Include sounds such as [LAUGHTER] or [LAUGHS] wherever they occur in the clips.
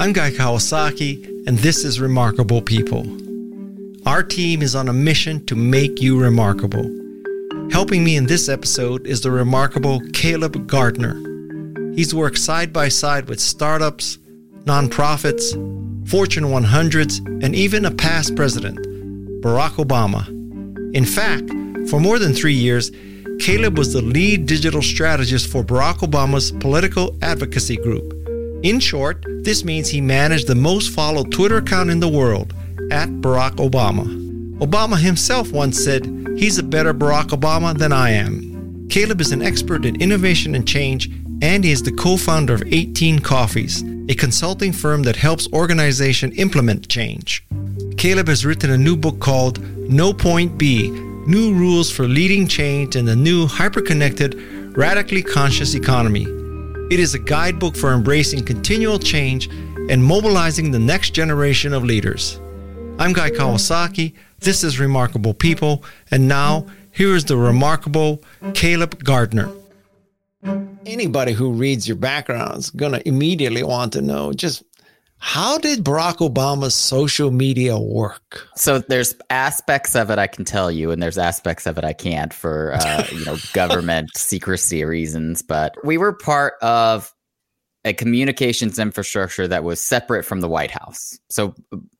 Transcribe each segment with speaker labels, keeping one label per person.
Speaker 1: I'm Guy Kawasaki, and this is Remarkable People. Our team is on a mission to make you remarkable. Helping me in this episode is the remarkable Caleb Gardner. He's worked side by side with startups, nonprofits, Fortune 100s, and even a past president, Barack Obama. In fact, for more than three years, Caleb was the lead digital strategist for Barack Obama's political advocacy group. In short, this means he managed the most followed Twitter account in the world, at Barack Obama. Obama himself once said, He's a better Barack Obama than I am. Caleb is an expert in innovation and change, and he is the co founder of 18 Coffees, a consulting firm that helps organizations implement change. Caleb has written a new book called No Point B New Rules for Leading Change in the New Hyperconnected, Radically Conscious Economy. It is a guidebook for embracing continual change and mobilizing the next generation of leaders. I'm Guy Kawasaki. This is Remarkable People. And now, here is the remarkable Caleb Gardner. Anybody who reads your background is going to immediately want to know just how did Barack Obama's social media work?
Speaker 2: So there's aspects of it I can tell you, and there's aspects of it I can't for uh, you know [LAUGHS] government secrecy reasons. But we were part of a communications infrastructure that was separate from the White House. So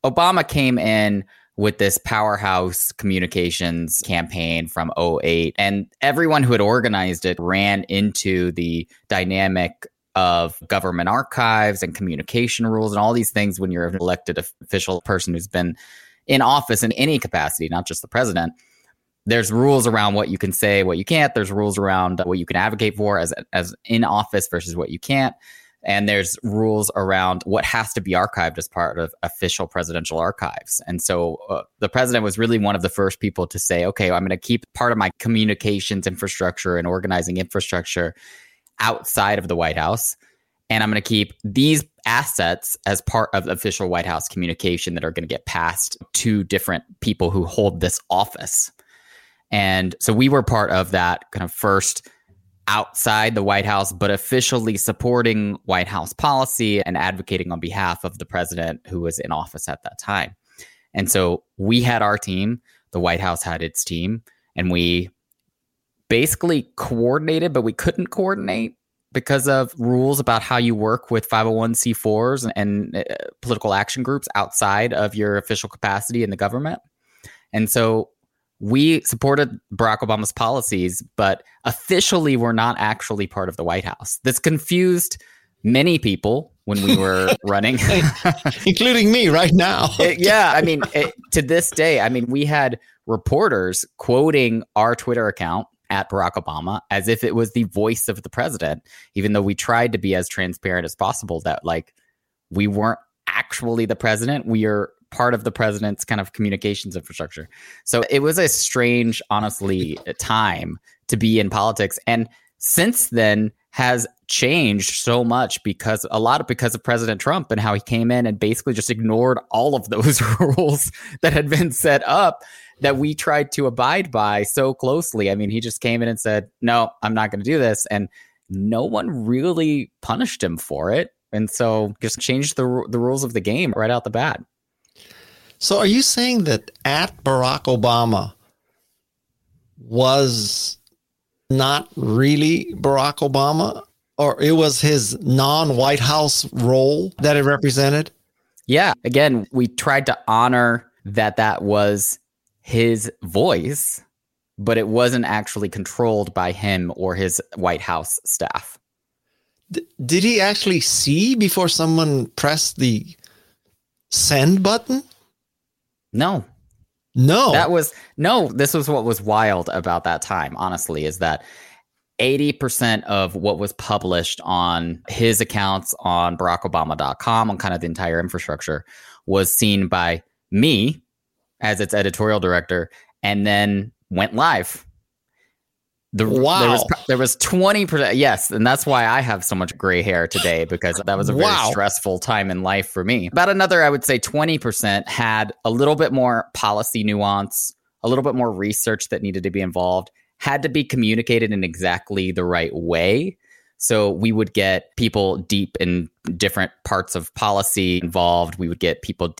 Speaker 2: Obama came in with this powerhouse communications campaign from 08 and everyone who had organized it ran into the dynamic of government archives and communication rules and all these things when you're an elected official person who's been in office in any capacity, not just the president. There's rules around what you can say, what you can't. There's rules around what you can advocate for as as in office versus what you can't and there's rules around what has to be archived as part of official presidential archives. And so uh, the president was really one of the first people to say, okay, I'm going to keep part of my communications infrastructure and organizing infrastructure outside of the White House. And I'm going to keep these assets as part of official White House communication that are going to get passed to different people who hold this office. And so we were part of that kind of first outside the White House, but officially supporting White House policy and advocating on behalf of the president who was in office at that time. And so we had our team, the White House had its team, and we basically coordinated, but we couldn't coordinate because of rules about how you work with 501c4s and, and uh, political action groups outside of your official capacity in the government. And so we supported Barack Obama's policies, but officially we're not actually part of the White House. This confused many people when we were [LAUGHS] running, [LAUGHS]
Speaker 1: including me right now. [LAUGHS]
Speaker 2: it, yeah, I mean, it, to this day, I mean, we had reporters quoting our Twitter account at Barack Obama as if it was the voice of the president, even though we tried to be as transparent as possible that like we weren't actually the president. We are part of the president's kind of communications infrastructure. So it was a strange, honestly, time to be in politics. And since then has changed so much because a lot of because of President Trump and how he came in and basically just ignored all of those [LAUGHS] rules that had been set up that we tried to abide by so closely. I mean, he just came in and said, "No, I'm not going to do this." And no one really punished him for it. And so just changed the the rules of the game right out the bat.
Speaker 1: So are you saying that at Barack Obama was not really Barack Obama or it was his non-White House role that it represented?
Speaker 2: Yeah, again, we tried to honor that that was his voice, but it wasn't actually controlled by him or his White House staff.
Speaker 1: D- did he actually see before someone pressed the send button?
Speaker 2: No.
Speaker 1: No.
Speaker 2: That was no, this was what was wild about that time, honestly, is that 80% of what was published on his accounts on barackobama.com on kind of the entire infrastructure was seen by me as its editorial director and then went live
Speaker 1: the, wow.
Speaker 2: There was, there was 20%. Yes. And that's why I have so much gray hair today because that was a very stressful time in life for me. About another, I would say 20% had a little bit more policy nuance, a little bit more research that needed to be involved, had to be communicated in exactly the right way. So we would get people deep in different parts of policy involved. We would get people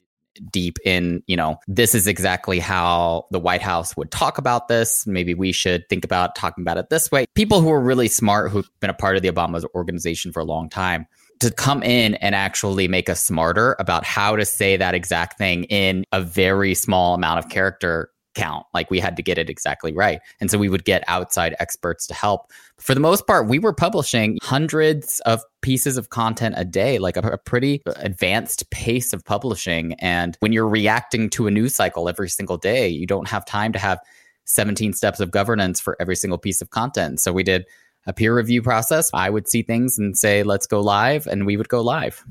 Speaker 2: deep in, you know, this is exactly how the White House would talk about this. Maybe we should think about talking about it this way. People who are really smart, who've been a part of the Obama's organization for a long time, to come in and actually make us smarter about how to say that exact thing in a very small amount of character count. Like we had to get it exactly right. And so we would get outside experts to help. For the most part, we were publishing hundreds of pieces of content a day, like a, a, pretty advanced pace of publishing. And when you're reacting to a news cycle every single day, you don't have time to have 17 steps of governance for every single piece of content. So we did a peer review process. I would see things and say, let's go live, and we would go live.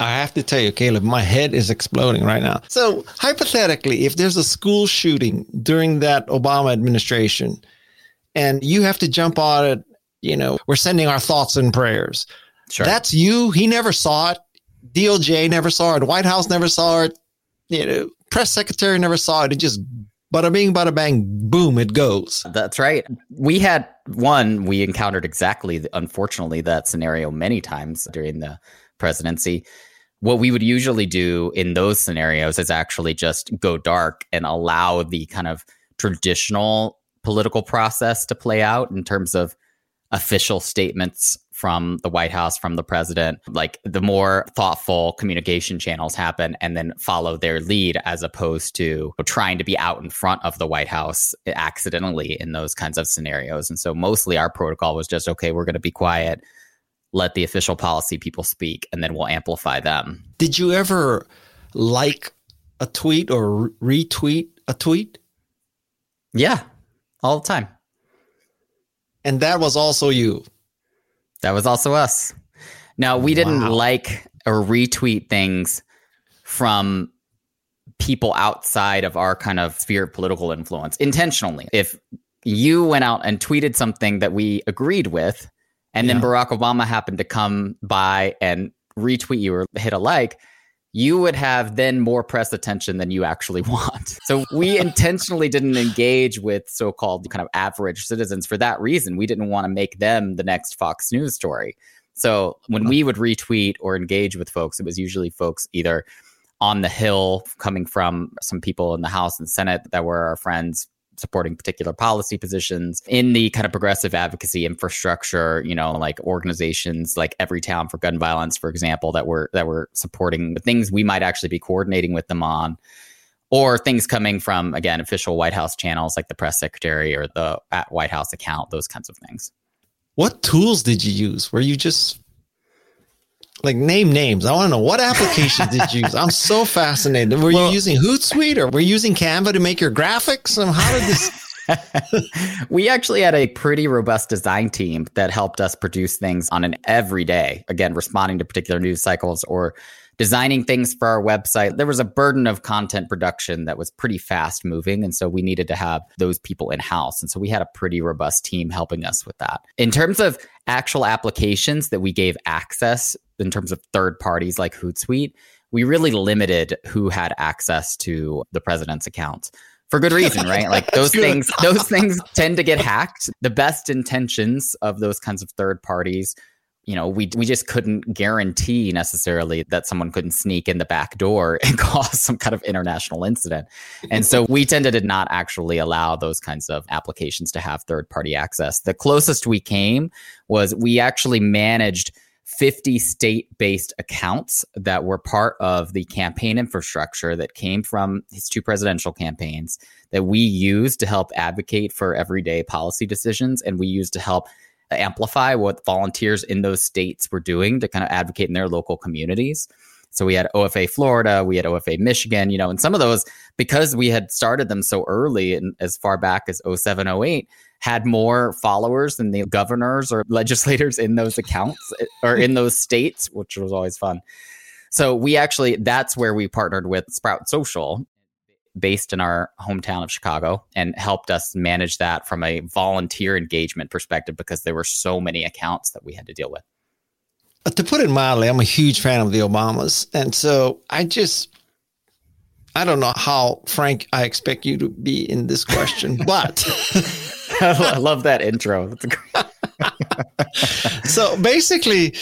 Speaker 1: I have to tell you, Caleb, my head is exploding right now. So, hypothetically, if there's a school shooting during that Obama administration and you have to jump on it, you know, we're sending our thoughts and prayers. Sure. That's you. He never saw it. DOJ never saw it. White House never saw it. You know, press secretary never saw it. It just bada bing, bada bang, boom, it goes.
Speaker 2: That's right. We had one, we encountered exactly, unfortunately, that scenario many times during the presidency. What we would usually do in those scenarios is actually just go dark and allow the kind of traditional political process to play out in terms of official statements from the White House, from the president, like the more thoughtful communication channels happen and then follow their lead as opposed to trying to be out in front of the White House accidentally in those kinds of scenarios. And so mostly our protocol was just okay, we're going to be quiet let the official policy people speak and then we'll amplify them.
Speaker 1: Did you ever like a tweet or retweet a tweet?
Speaker 2: Yeah, all the time.
Speaker 1: And that was also you.
Speaker 2: That was also us. Now, we didn't wow. like or retweet things from people outside of our kind of sphere of political influence intentionally. If you went out and tweeted something that we agreed with, and yeah. then Barack Obama happened to come by and retweet you or hit a like, you would have then more press attention than you actually [LAUGHS] want. So we [LAUGHS] intentionally didn't engage with so-called kind of average citizens for that reason. We didn't want to make them the next Fox News story. So when we would retweet or engage with folks, it was usually folks either on the Hill coming from some people in the House and Senate that were our friends supporting particular policy positions in the kind of progressive advocacy infrastructure, you know, like organizations like Everytown for Gun Violence, for example, that were that were supporting the things we might actually be coordinating with them on. Or things coming from again official White House channels like the press secretary or the at White House account, those kinds of things.
Speaker 1: What tools did you use? Were you just like name names. I want to know what application did you use? I'm so fascinated. Were well, you using Hootsuite or were you using Canva to make your graphics? And how did
Speaker 2: this? [LAUGHS] we actually had a pretty robust design team that helped us produce things on an everyday, again, responding to particular news cycles or designing things for our website. There was a burden of content production that was pretty fast moving. And so we needed to have those people in house. And so we had a pretty robust team helping us with that. In terms of actual applications that we gave access in terms of third parties like Hootsuite, we really limited who had access to the president's accounts for good reason, right? Like [LAUGHS] those things, those things tend to get hacked. The best intentions of those kinds of third parties you know, we we just couldn't guarantee necessarily that someone couldn't sneak in the back door [LAUGHS] and cause some kind of international incident. And so we tended to not actually allow those kinds of applications to have third party access. The closest we came was we actually managed 50 state based accounts that were part of the campaign infrastructure that came from his two presidential campaigns that we used to help advocate for everyday policy decisions and we used to help amplify what volunteers in those states were doing to kind of advocate in their local communities. So we had OFA Florida, we had OFA Michigan, you know, and some of those, because we had started them so early and as far back as 07, 08, had more followers than the governors or legislators in those accounts eh, or in those states, which was always fun. So we actually, that's where we partnered with Sprout Social based in our hometown of Chicago and helped us manage that from a volunteer engagement perspective because there were so many accounts that we had to deal with.
Speaker 1: To put it mildly, I'm a huge fan of the Obamas. And so I just, I don't know how frank I expect you to be in this question, but [LAUGHS] [LAUGHS] [LAUGHS]
Speaker 2: I love that intro. [LAUGHS]
Speaker 1: so basically,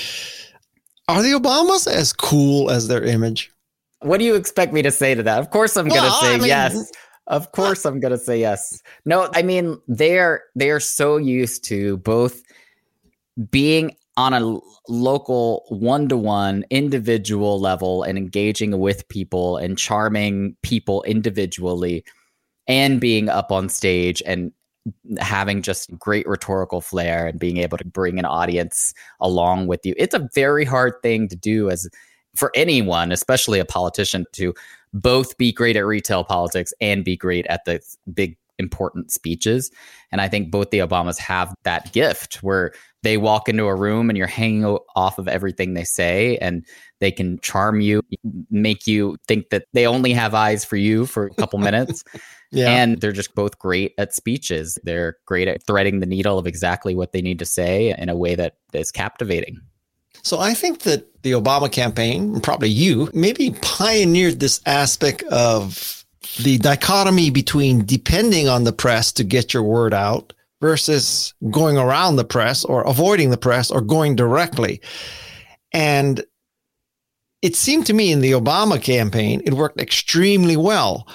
Speaker 1: are the Obamas as cool as their image?
Speaker 2: What do you expect me to say to that? Of course, I'm well, going to say I mean, yes. Of course, I'm going to say yes. No, I mean they're they are so used to both being on a local one to one individual level and engaging with people and charming people individually and being up on stage and having just great rhetorical flair and being able to bring an audience along with you. It's a very hard thing to do as for anyone, especially a politician, to both be great at retail politics and be great at the big important speeches. And I think both the Obamas have that gift where they walk into a room and you're hanging off of everything they say and they can charm you, make you think that they only have eyes for you for a couple [LAUGHS] minutes. Yeah. And they're just both great at speeches. They're great at threading the needle of exactly what they need to say in a way that is captivating.
Speaker 1: So I think that the Obama campaign, and probably you, maybe pioneered this aspect of the dichotomy between depending on the press to get your word out versus going around the press or avoiding the press or going directly. And it seemed to me in the Obama campaign, it worked extremely well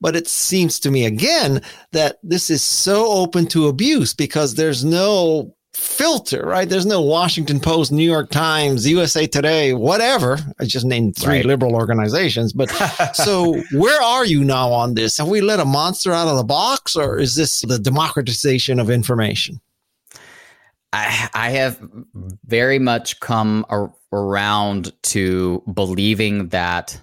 Speaker 1: but it seems to me again that this is so open to abuse because there's no filter, right? There's no Washington Post, New York Times, USA Today, whatever. I just named three right. liberal organizations. But [LAUGHS] so where are you now on this? Have we let a monster out of the box or is this the democratization of information?
Speaker 2: I, I have very much come ar- around to believing that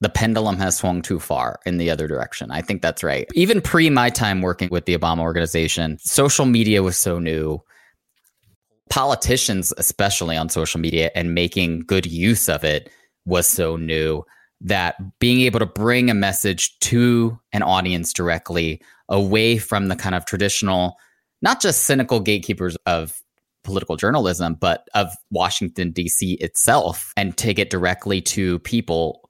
Speaker 2: the pendulum has swung too far in the other direction. I think that's right. Even pre my time working with the Obama organization, social media was so new. Politicians, especially on social media, and making good use of it was so new that being able to bring a message to an audience directly away from the kind of traditional, not just cynical gatekeepers of political journalism, but of Washington, D.C. itself, and take it directly to people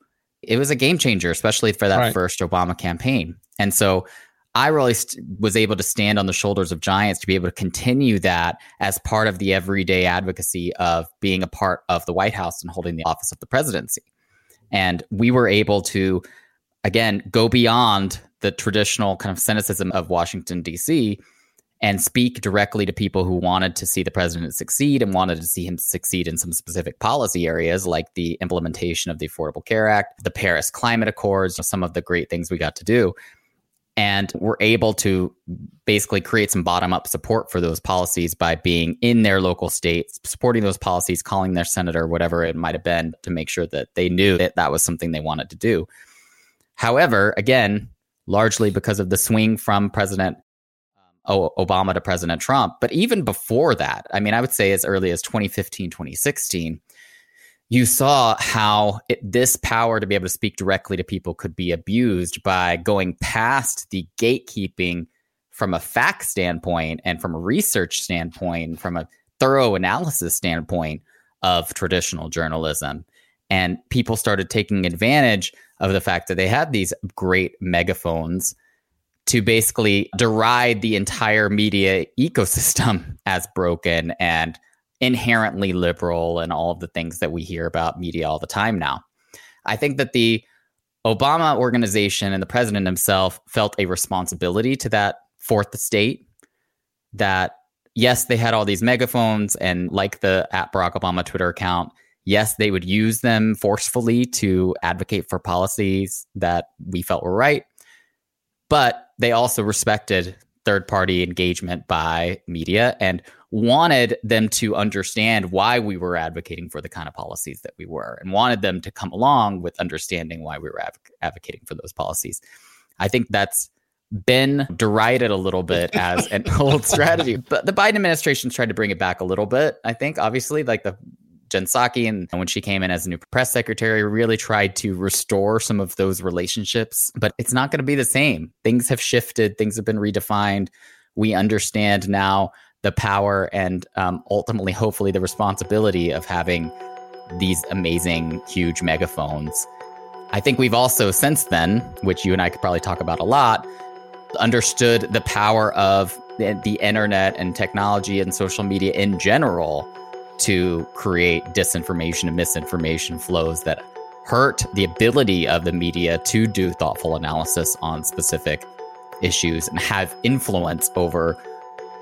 Speaker 2: it was a game changer, especially for that right. first Obama campaign. And so I really st- was able to stand on the shoulders of giants to be able to continue that as part of the everyday advocacy of being a part of the White House and holding the office of the presidency. And we were able to, again, go beyond the traditional kind of cynicism of Washington, D.C and speak directly to people who wanted to see the president succeed and wanted to see him succeed in some specific policy areas like the implementation of the Affordable Care Act, the Paris Climate Accords, some of the great things we got to do. And we're able to basically create some bottom up support for those policies by being in their local states, supporting those policies, calling their senator, whatever it might have been, to make sure that they knew that that was something they wanted to do. However, again, largely because of the swing from President um, Obama to President Trump. But even before that, I mean, I would say as early as 2015, 2016, you saw how it, this power to be able to speak directly to people could be abused by going past the gatekeeping from a fact standpoint and from a research standpoint, from a thorough analysis standpoint of traditional journalism. And people started taking advantage of the fact that they had these great megaphones to basically deride the entire media ecosystem [LAUGHS] as broken and inherently liberal and all of the things that we hear about media all the time now. I think that the Obama organization and the president himself felt a responsibility to that fourth estate that yes, they had all these megaphones and like the at Barack Obama Twitter account, yes, they would use them forcefully to advocate for policies that we felt were right. But they also respected third party engagement by media and wanted them to understand why we were advocating for the kind of policies that we were and wanted them to come along with understanding why we were adv- advocating for those policies. I think that's been derided a little bit [LAUGHS] as an old strategy, but the Biden administration's tried to bring it back a little bit. I think, obviously, like the Jen Psaki, and when she came in as a new press secretary, really tried to restore some of those relationships. But it's not going to be the same. Things have shifted, things have been redefined. We understand now the power and um, ultimately, hopefully, the responsibility of having these amazing, huge megaphones. I think we've also, since then, which you and I could probably talk about a lot, understood the power of the, the internet and technology and social media in general to create disinformation and misinformation flows that hurt the ability of the media to do thoughtful analysis on specific issues and have influence over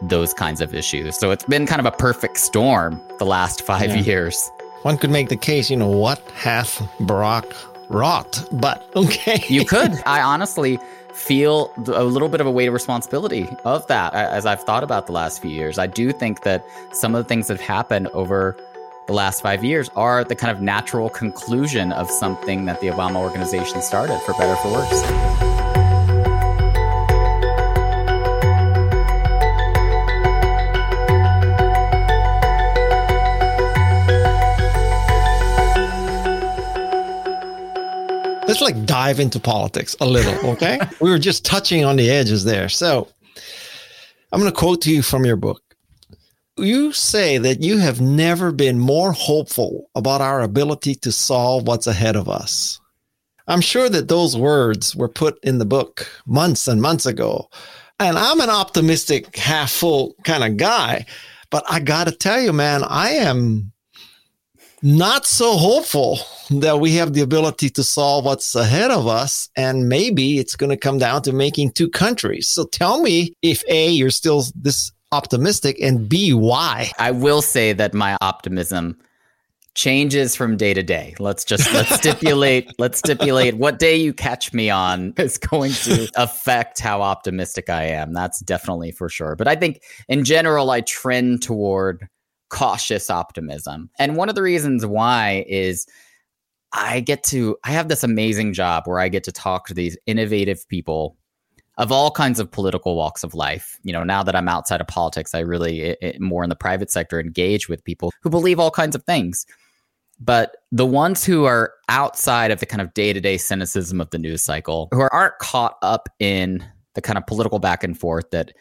Speaker 2: those kinds of issues. So it's been kind of a perfect storm the last five yeah. years.
Speaker 1: One could make the case, you know, what hath Barack wrought? But [LAUGHS] okay.
Speaker 2: you could. I honestly feel a little bit of a weight of responsibility of that as I've thought about the last few years. I do think that some of the things that have happened over the last five years are the kind of natural conclusion of something that the Obama organization started, for better for worse.
Speaker 1: Dive into politics a little, [LAUGHS] okay? we were just touching on the edges there. So I'm going to quote to you from your book. You say that you have never been more hopeful about our ability to solve what's ahead of us. I'm sure that those words were put in the book months and months ago. And I'm an optimistic, half full kind of guy. But I got to tell you, man, I am not so hopeful that we have the ability to solve what's ahead of us. And maybe it's going to come down to making two countries. So tell me if A, you're still this optimistic, and B, why?
Speaker 2: I will say that my optimism changes from day to day. Let's just let's [LAUGHS] stipulate let's stipulate what day you catch me on is going to affect how optimistic I am. That's definitely for sure. But I think in general I trend toward cautious optimism. And one of the reasons why is I get to, I have this amazing job where I get to talk to these innovative people of all kinds of political walks of life. You know, now that I'm outside of politics, I really it, it, more in the private sector engage with people who believe all kinds of things. But the ones who are outside of the kind of day to day cynicism of the news cycle, who are, aren't caught up in the kind of political back and forth that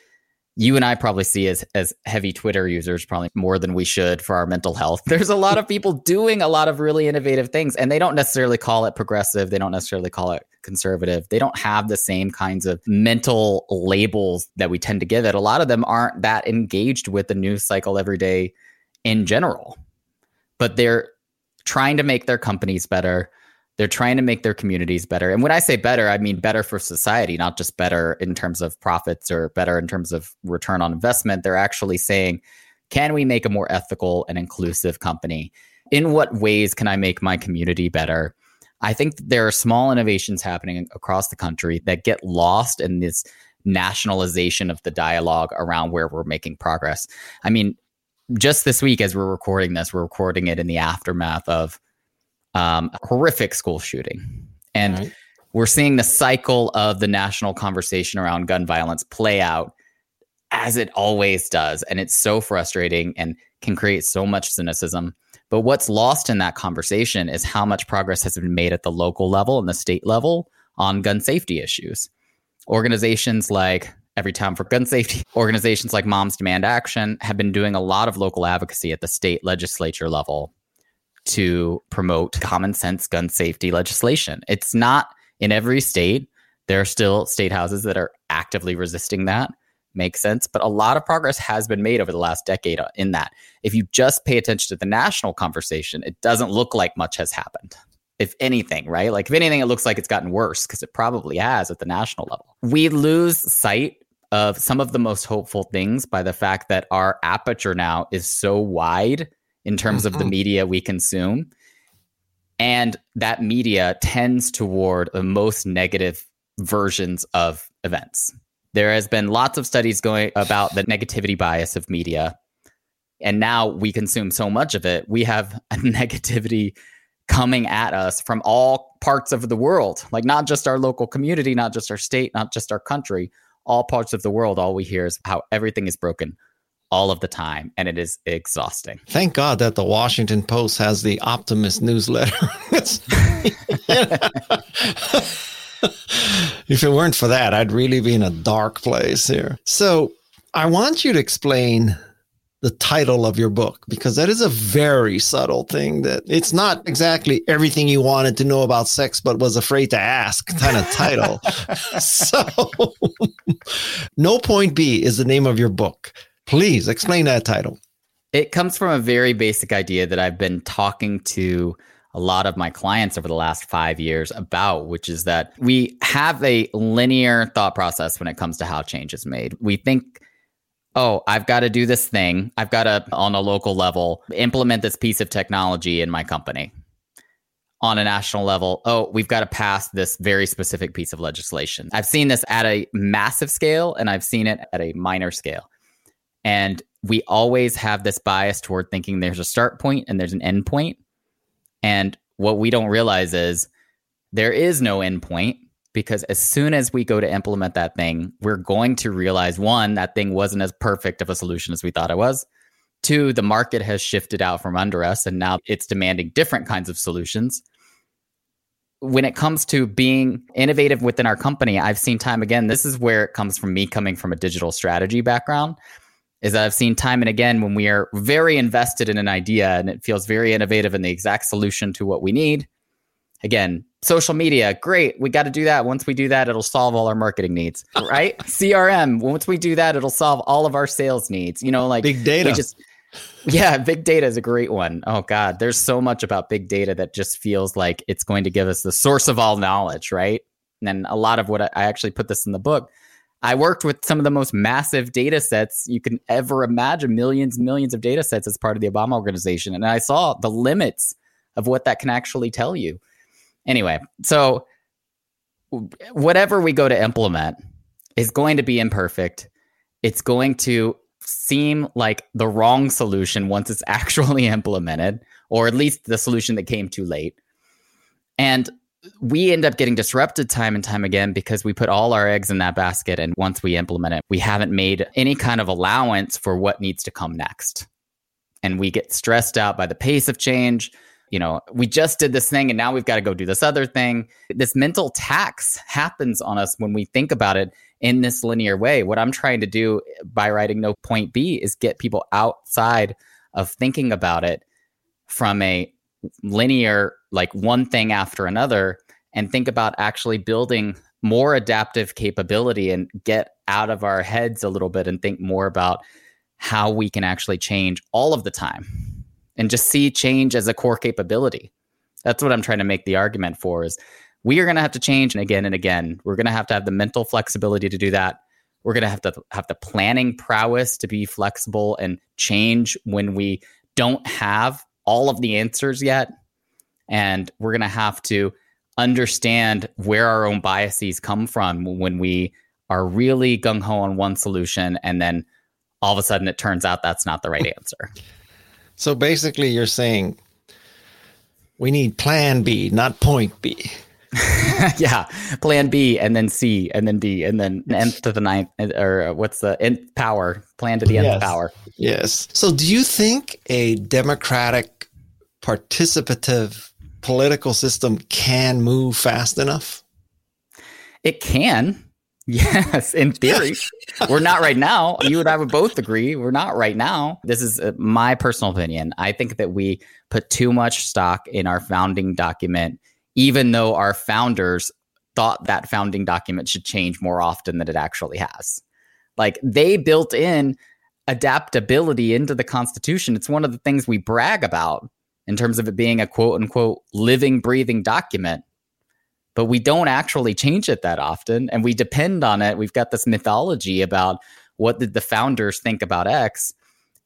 Speaker 2: you and I probably see as as heavy Twitter users probably more than we should for our mental health. [LAUGHS] There's a lot of people doing a lot of really innovative things and they don't necessarily call it progressive, they don't necessarily call it conservative. They don't have the same kinds of mental labels that we tend to give it. A lot of them aren't that engaged with the news cycle every day in general. But they're trying to make their companies better they're trying to make their communities better. And when I say better, I mean better for society, not just better in terms of profits or better in terms of return on investment. They're actually saying, can we make a more ethical and inclusive company? In what ways can I make my community better? I think there are small innovations happening across the country that get lost in this nationalization of the dialogue around where we're making progress. I mean, just this week, as we're recording this, we're recording it in the aftermath of um, horrific school shooting. And right. we're seeing the cycle of the national conversation around gun violence play out as it always does. And it's so frustrating and can create so much cynicism. But what's lost in that conversation is how much progress has been made at the local level and the state level on gun safety issues. Organizations like Everytown for Gun Safety, organizations like Moms Demand Action have been doing a lot of local advocacy at the state legislature level to promote common sense gun safety legislation. It's not in every state. There are still state houses that are actively resisting that. Makes sense. But a lot of progress has been made over the last decade in that. If you just pay attention to the national conversation, it doesn't look like much has happened. If anything, right? Like, if anything, it looks like it's gotten worse because it probably has at the national level. We lose sight of some of the most hopeful things by the fact that our aperture now is so wide in terms mm-hmm. of the mm-hmm. media we consume. And that media tends toward the most negative versions of events. There has been lots of studies going about the negativity bias of media. And now we consume so much of it, we have a [LAUGHS] negativity coming at us from all parts of the world, like not just our local community, not just our state, not just our country, all parts of the world. All we hear is how everything is broken, all of the time and it is exhausting.
Speaker 1: Thank God that the Washington Post has the Optimist newsletter. [LAUGHS] [LAUGHS] if it weren't for that, I'd really be in a dark place here. So I want you to explain the title of your book because that is a very subtle thing that it's not exactly everything you wanted to know about sex but was afraid to ask kind of title. [LAUGHS] so No Point B is the name of your book. Please explain that title.
Speaker 2: It comes from a very basic idea that I've been talking to a lot of my clients over the last five years about, which is that we have a linear thought process when it comes to how change is made. We think oh, I've got to do this thing. I've got to, on a local level, implement this piece of technology in my company. On a national level, oh, we've got to pass this very specific piece of legislation. I've seen this at a massive scale and I've seen it at a minor scale. And we always have this bias toward thinking there's a start point and there's an end point. And what we don't realize is there is no end point because as soon as we go to implement that thing, we're going to realize one, that thing wasn't as perfect of a solution as we thought it was. Two, the market has shifted out from under us and now it's demanding different kinds of solutions. When it comes to being innovative within our company, I've seen time again, this is where it comes from me coming from a digital strategy background. Is that I've seen time and again when we are very invested in an idea and it feels very innovative and the exact solution to what we need, again, social media, great. We got to do that. Once we do that, it'll solve all our marketing needs, [LAUGHS] right? CRM, once we do that, it'll solve all of our sales needs. You know, like
Speaker 1: big data.
Speaker 2: Just, yeah, big data is a great one. Oh God, there's so much about big data that just feels like it's going to give us the source of all knowledge, right? And a lot of what I, I actually put this in the book. I worked with some of the most massive data sets you can ever imagine, millions, millions of data sets as part of the Obama organization. And I saw the limits of what that can actually tell you Anyway, so whatever we go to implement is going to be imperfect. It's going to seem like the wrong solution once it's [LAUGHS] actually implemented, or at least the solution that came too late. And we end up getting disrupted time and time again because we put all our eggs in that basket. And once we implement it, we haven't made any kind of allowance for what needs to come next. And we get stressed out by the pace of change you know, we just did this thing and now we've got to go do this other thing. This mental tax happens on us when we think about it in this linear way. What I'm trying to do by writing No Point B is get people outside of thinking about it from a linear, like one thing after another, and think about actually building more adaptive capability and get out of our heads a little bit and think more about how we can actually change all of the time and just see change as a core capability. That's what I'm trying to make the argument for is we are going to have to change and again and again. We're going to have to have the mental flexibility to do that. We're going to have to have the planning prowess to be flexible and change when we don't have all of the answers yet. And we're going to have to understand where our own biases come from when we are really gung ho on one solution and then all of a sudden it turns out that's not the right [LAUGHS] answer.
Speaker 1: So basically, you're saying we need plan B, not point B. [LAUGHS]
Speaker 2: yeah, plan B and then C and then D and then nth to the ninth uh, or what's the nth power? Plan to the nth
Speaker 1: yes.
Speaker 2: power.
Speaker 1: Yes. So do you think a democratic participative political system can move fast enough?
Speaker 2: It can. [LAUGHS] Yes, in theory. [LAUGHS] we're not right now. You and I would both agree. We're not right now. This is uh, my personal opinion. I think that we put too much stock in our founding document, even though our founders thought that founding document should change more often than it actually has. Like they built in adaptability into the Constitution. It's one of the things we brag about in terms of it being a quote unquote living, breathing document but we don't actually change it that often. And we depend on it. We've got this mythology about what did the founders think about x.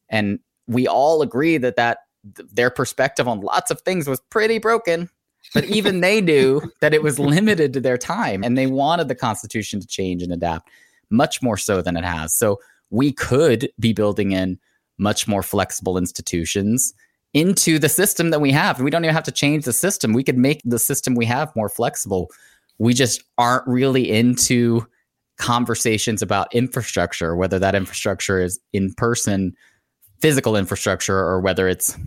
Speaker 2: And we all agree that that their perspective on lots of things was pretty broken but even they knew that it was limited to their time and they wanted the constitution to change and adapt much more so than it has. So we could be building in much more flexible institutions into the system that we have. We don't even have to change the system. We could make the system we have more flexible. We just aren't really into conversations about infrastructure, whether that infrastructure is in person, physical infrastructure, or whether it's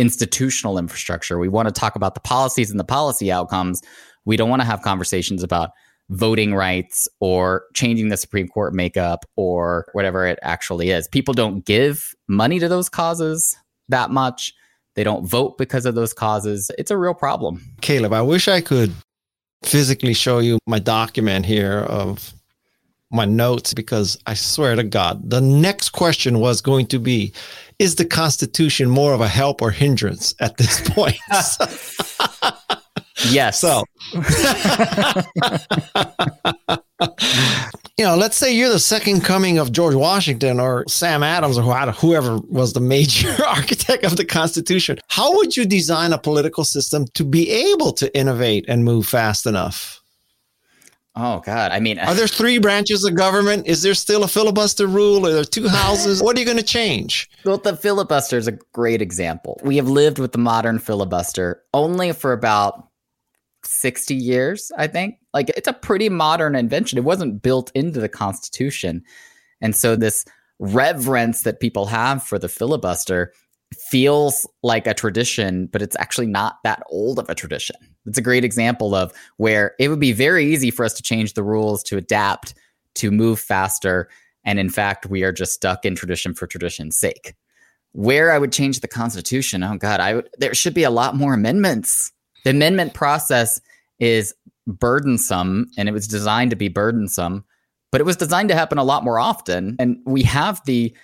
Speaker 2: institutional infrastructure. We want to talk about the policies and the policy outcomes. We don't want to have conversations about voting rights or changing the Supreme Court makeup or whatever it actually is. People don't give money to those causes that much. They don't vote because of those causes. It's a real problem.
Speaker 1: Caleb, I wish I could physically show you my document here of my notes because I swear to God, the next question was going to be Is the Constitution more of a help or hindrance at this point? [LAUGHS] [LAUGHS]
Speaker 2: yes.
Speaker 1: So, [LAUGHS] you know, let's say you're the second coming of George Washington or Sam Adams or whoever was the major [LAUGHS] architect of the Constitution. How would you design a political system to be able to innovate and move fast enough?
Speaker 2: Oh God! I mean,
Speaker 1: are there [LAUGHS] three branches of government? Is there still a filibuster rule? Are there two houses? what are you going to change?
Speaker 2: Well, the filibuster is a great example. We have lived with the modern filibuster only for about 60 years, I think. Like it's a pretty modern invention. It wasn't built into the Constitution. And so this reverence that people have for the filibuster feels like a tradition, but it's actually not that old of a tradition. It's a great example of where it would be very easy for us to change the rules to adapt, to move faster. And in fact, we are just stuck in tradition for tradition's sake. Where I would change the Constitution, oh God, I would, there should be a lot more amendments. The amendment process is burdensome and it was designed to be burdensome, but it was designed to happen a lot more often. And we have the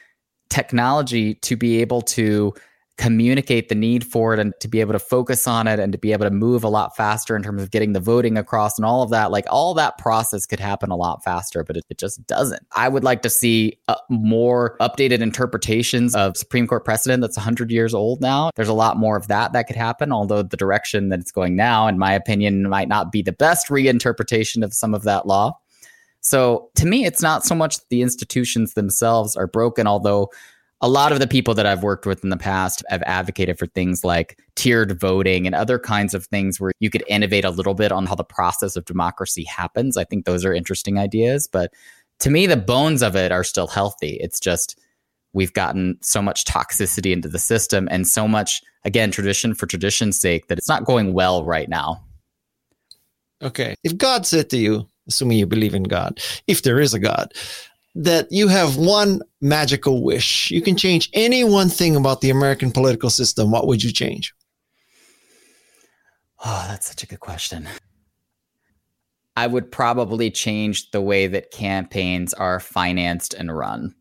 Speaker 2: technology to be able to communicate the need for it and to be able to focus on it and to be able to move a lot faster in terms of getting the voting across and all of that like all that process could happen a lot faster but it, it just doesn't. I would like to see uh, more updated interpretations of supreme court precedent that's 100 years old now. There's a lot more of that that could happen although the direction that it's going now in my opinion might not be the best reinterpretation of some of that law. So to me it's not so much the institutions themselves are broken although a lot of the people that I've worked with in the past have advocated for things like tiered voting and other kinds of things where you could innovate a little bit on how the process of democracy happens. I think those are interesting ideas. But to me, the bones of it are still healthy. It's just we've gotten so much toxicity into the system and so much, again, tradition for tradition's sake that it's not going well right now.
Speaker 1: Okay. If God said to you, assuming you believe in God, if there is a God, that you have one magical wish. You can change any one thing about the American political system. What would you change?
Speaker 2: Oh, that's such a good question. I would probably change the way that campaigns are financed and run.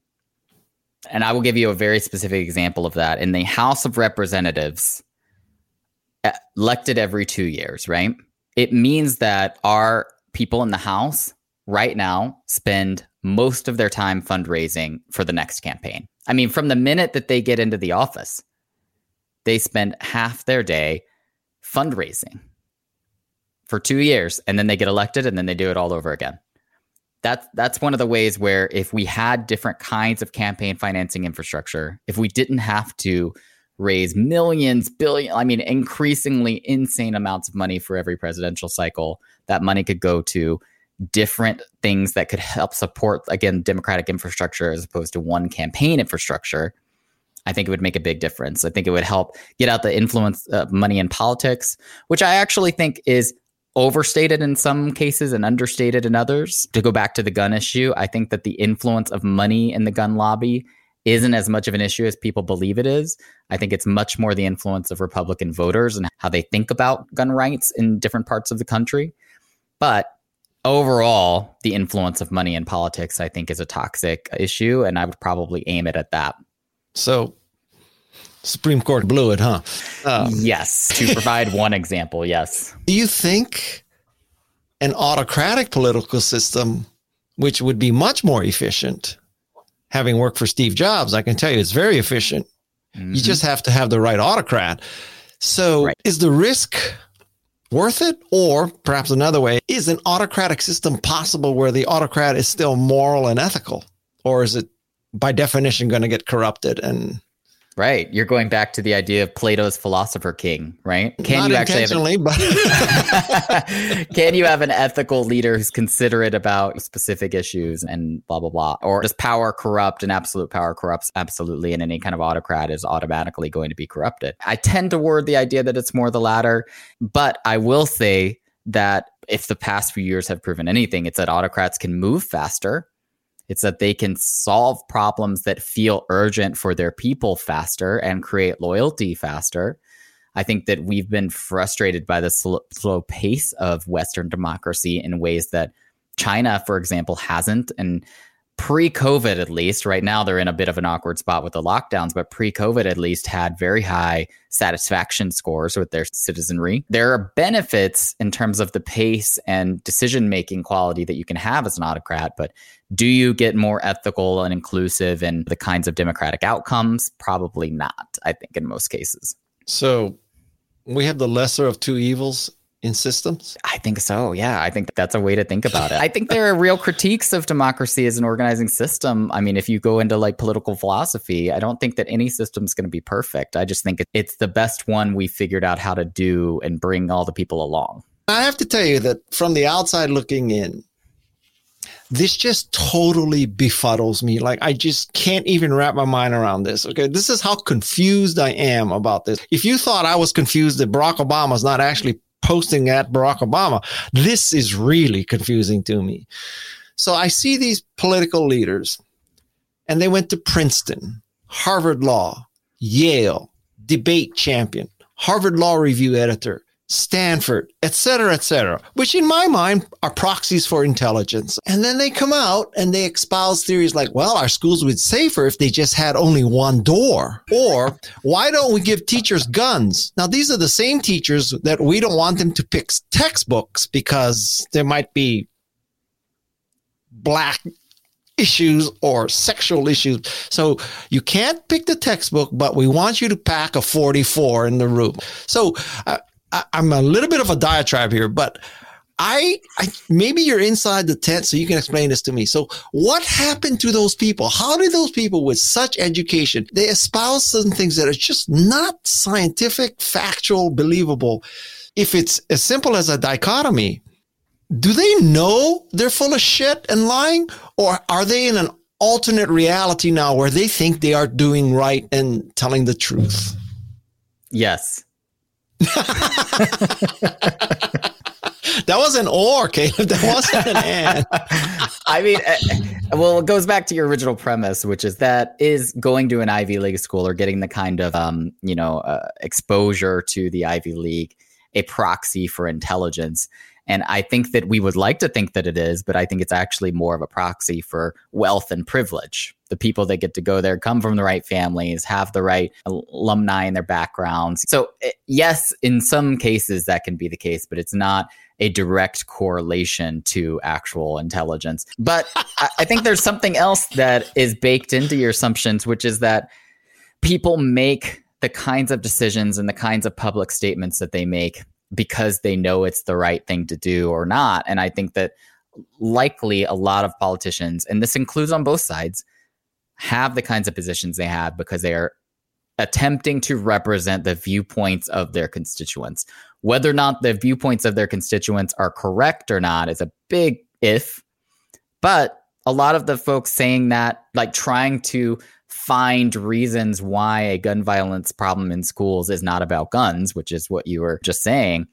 Speaker 2: And I will give you a very specific example of that. In the House of Representatives, elected every two years, right? It means that our people in the House right now spend most of their time fundraising for the next campaign. I mean, from the minute that they get into the office, they spend half their day fundraising for two years and then they get elected and then they do it all over again. That's that's one of the ways where if we had different kinds of campaign financing infrastructure, if we didn't have to raise millions, billion, I mean, increasingly insane amounts of money for every presidential cycle, that money could go to different things that could help support again democratic infrastructure as opposed to one campaign infrastructure i think it would make a big difference i think it would help get out the influence of money in politics which i actually think is overstated in some cases and understated in others to go back to the gun issue i think that the influence of money in the gun lobby isn't as much of an issue as people believe it is. I think it's much more the influence of Republican voters and how they think about gun rights in different parts of the country. But overall, the influence of money in politics, I think, is a toxic issue, and I would probably aim it at that.
Speaker 1: So, Supreme Court blew it, huh?
Speaker 2: Um, yes, to provide one example, yes.
Speaker 1: Do you think an autocratic political system, which would be much more efficient, having worked for Steve Jobs, I can tell you it's very efficient. Mm-hmm. You just have to have the right autocrat. So, right. is the risk worth it? Or perhaps another way, is an autocratic system possible where the autocrat is still moral and ethical? Or is it by definition going to get corrupted and
Speaker 2: Right. You're going back to the idea of Plato's philosopher king, right?
Speaker 1: Can Not you actually have an,
Speaker 2: but [LAUGHS] Can you have an ethical leader who's considerate about specific issues and blah blah blah? Or does power corrupt and absolute power corrupts absolutely and any kind of autocrat is automatically going to be corrupted? I tend toward the idea that it's more the latter, but I will say that if the past few years have proven anything, it's that autocrats can move faster. It's that they can solve problems that feel urgent for their people faster and create loyalty faster. I think that we've been frustrated by the slow, slow pace of Western democracy in ways that China, for example, hasn't. And pre COVID, at least, right now they're in a bit of an awkward spot with the lockdowns, but pre COVID, at least, had very high satisfaction scores with their citizenry. There are benefits in terms of the pace and decision making quality that you can have as an autocrat, but do you get more ethical and inclusive in the kinds of democratic outcomes? Probably not, I think, in most cases.
Speaker 1: So we have the lesser of two evils in systems?
Speaker 2: I think so. Yeah. I think that's a way to think about it. [LAUGHS] I think there are real critiques of democracy as an organizing system. I mean, if you go into like political philosophy, I don't think that any system is going to be perfect. I just think it's the best one we figured out how to do and bring all the people along.
Speaker 1: I have to tell you that from the outside looking in, this just totally befuddles me. Like I just can't even wrap my mind around this. Okay. This is how confused I am about this. If you thought I was confused that Barack Obama is not actually posting at Barack Obama. This is really confusing to me. So I see these political leaders and they went to Princeton, Harvard Law, Yale, debate champion, Harvard Law Review editor, Stanford, et cetera, et cetera, which in my mind are proxies for intelligence. And then they come out and they espouse theories like, well, our schools would be safer if they just had only one door. Or why don't we give teachers guns? Now, these are the same teachers that we don't want them to pick textbooks because there might be black issues or sexual issues. So you can't pick the textbook, but we want you to pack a 44 in the room. So uh, I, am a little bit of a diatribe here, but I, I, maybe you're inside the tent, so you can explain this to me. So, what happened to those people? How did those people with such education they espouse some things that are just not scientific, factual, believable? If it's as simple as a dichotomy, do they know they're full of shit and lying, or are they in an alternate reality now where they think they are doing right and telling the truth?
Speaker 2: Yes. [LAUGHS]
Speaker 1: that was an or, Caleb. That wasn't an and. [LAUGHS]
Speaker 2: I mean, uh, well, it goes back to your original premise, which is that is going to an Ivy League school or getting the kind of, um, you know, uh, exposure to the Ivy League a proxy for intelligence. And I think that we would like to think that it is, but I think it's actually more of a proxy for wealth and privilege. The people that get to go there come from the right families, have the right alumni in their backgrounds. So, eh, yes, in some cases that can be the case, but it's not a direct correlation to actual intelligence. But I think there's something else that is baked into your assumptions, which is that people make the kinds of decisions and the kinds of public statements that they make because they know it's the right thing to do or not. And I think that likely a lot of politicians, and this includes on both sides, have the kinds of positions they have because they are attempting to represent the viewpoints of their constituents. Whether or not the viewpoints of their constituents are correct or not is a big if. But a lot of the folks saying that, like trying to find reasons why a gun violence problem in schools is not about guns, which is what you were just saying,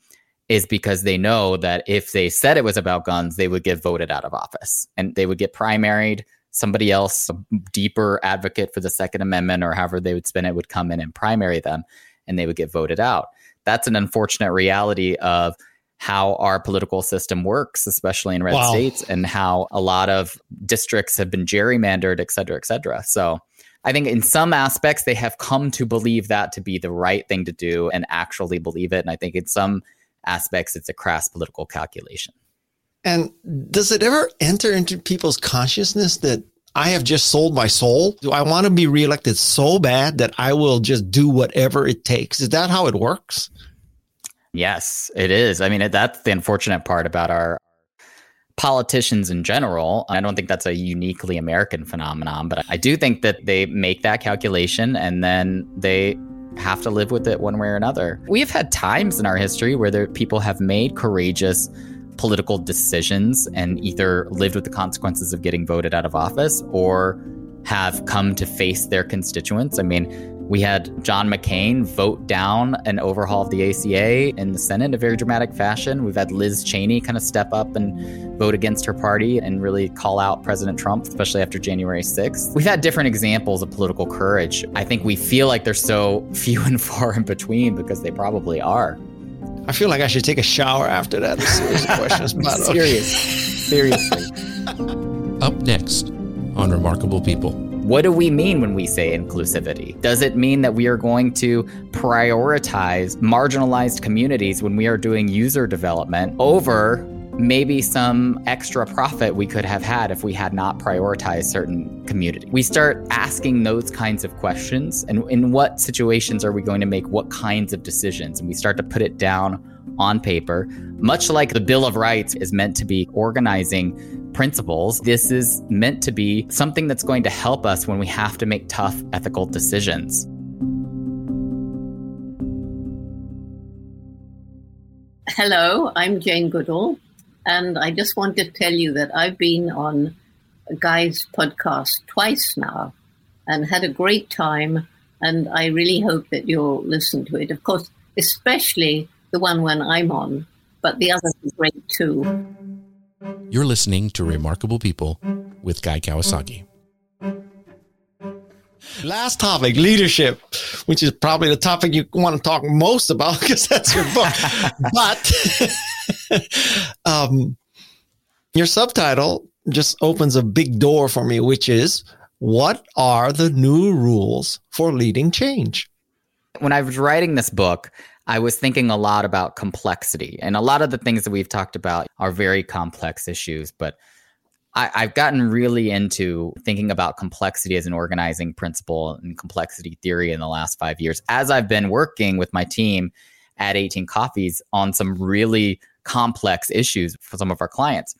Speaker 2: is because they know that if they said it was about guns, they would get voted out of office and they would get primaried. Somebody else, a deeper advocate for the Second Amendment or however they would spin it, would come in and primary them and they would get voted out. That's an unfortunate reality of how our political system works, especially in red wow. states, and how a lot of districts have been gerrymandered, et cetera, et cetera. So I think in some aspects they have come to believe that to be the right thing to do and actually believe it. And I think in some aspects it's a crass political calculation.
Speaker 1: And does it ever enter into people's consciousness that I have just sold my soul? Do I want to be reelected so bad that I will just do whatever it takes? Is that how it works?
Speaker 2: Yes, it is. I mean, that's the unfortunate part about our politicians in general. I don't think that's a uniquely American phenomenon, but I do think that they make that calculation and then they have to live with it one way or another. We have had times in our history where there, people have made courageous political decisions and either lived with the consequences of getting voted out of office or have come to face their constituents. I mean, We had John McCain vote down an overhaul of the ACA in the Senate in a very dramatic fashion. We've had Liz Cheney kind of step up and vote against her party and really call out President Trump, especially after January 6th. We've had different examples of political courage. I think we feel like they're so [LAUGHS] few and far in between because they probably are.
Speaker 1: I feel like I should take a shower after that. Serious questions, [LAUGHS]
Speaker 2: but serious, seriously.
Speaker 3: Up next on Remarkable People.
Speaker 2: What do we mean when we say inclusivity? Does it mean that we are going to prioritize marginalized communities when we are doing user development over maybe some extra profit we could have had if we had not prioritized certain community. We start asking those kinds of questions and in what situations are we going to make what kinds of decisions and we start to put it down on paper. Much like the Bill of Rights is meant to be organizing principles, this is meant to be something that's going to help us when we have to make tough ethical decisions.
Speaker 4: Hello, I'm Jane Goodall, and I just want to tell you that I've been on Guy's podcast twice now and had a great time. And I really hope that you'll listen to it. Of course, especially the one when I'm on, but the others are great too.
Speaker 3: You're listening to Remarkable People with Guy Kawasaki.
Speaker 1: Last topic, leadership, which is probably the topic you want to talk most about [LAUGHS] because that's your book. but [LAUGHS] um, your subtitle just opens a big door for me, which is what are the new rules for leading change?
Speaker 2: When I was writing this book, I was thinking a lot about complexity. And a lot of the things that we've talked about are very complex issues, but I, have gotten really into thinking about complexity as an organizing principle and complexity theory in the last five years as I've been working with my team at 18 Coffees on some really complex issues for some of our clients.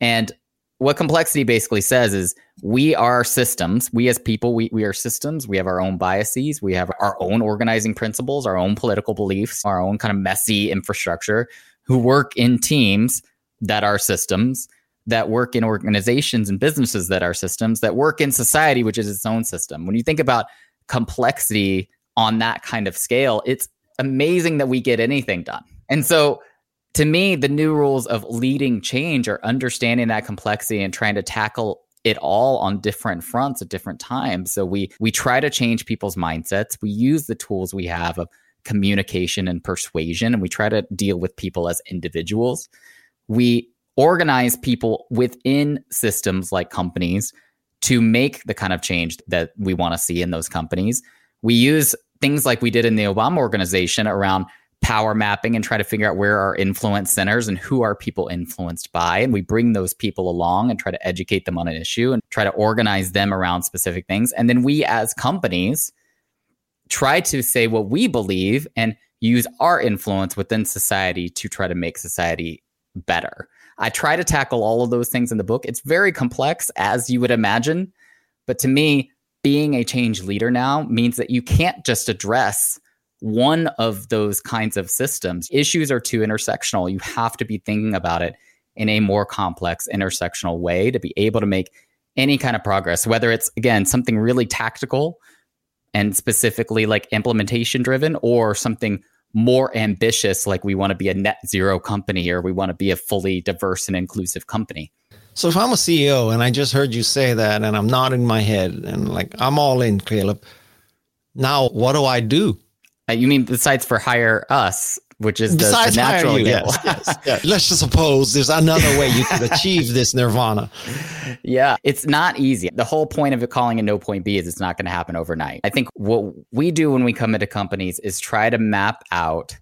Speaker 2: And what complexity basically says is we are systems. We as people, we, we are systems. We have our own biases. We have our own organizing principles, our own political beliefs, our own kind of messy infrastructure who work in teams that are systems, that work in organizations and businesses that are systems, that work in society, which is its own system. When you think about complexity on that kind of scale, it's amazing that we get anything done. And so to me, the new rules of leading change are understanding that complexity and trying to tackle it all on different fronts at different times. So we we try to change people's mindsets. We use the tools we have of communication and persuasion, and we try to deal with people as individuals. We organize people within systems like companies to make the kind of change that we want to see in those companies. We use things like we did in the Obama organization around power mapping and try to figure out where our influence centers and who are people influenced by. And we bring those people along and try to educate them on an issue and try to organize them around specific things. And then we as companies try to say what we believe and use our influence within society to try to make society better. I try to tackle all of those things in the book. It's very complex, as you would imagine. But to me, being a change leader now means that you can't just address one of those kinds of systems. Issues are too intersectional. You have to be thinking about it in a more complex intersectional way to be able to make any kind of progress, whether it's, again, something really tactical and specifically like implementation driven or something more ambitious, like we want to be a net zero company or we want to be a fully diverse and inclusive company.
Speaker 1: So if I'm a CEO and I just heard you say that and I'm nodding my head and like I'm all in, Caleb. Now what do I do?
Speaker 2: Uh, you mean besides for hire us, which is the, the natural
Speaker 1: you, yes, yes, [LAUGHS] yeah. Let's just suppose there's another way you could achieve this nirvana. [LAUGHS]
Speaker 2: Yeah, it's not easy. The whole point of it calling a no point B is it's not going to happen overnight. I think what we do when we come into companies is try to map out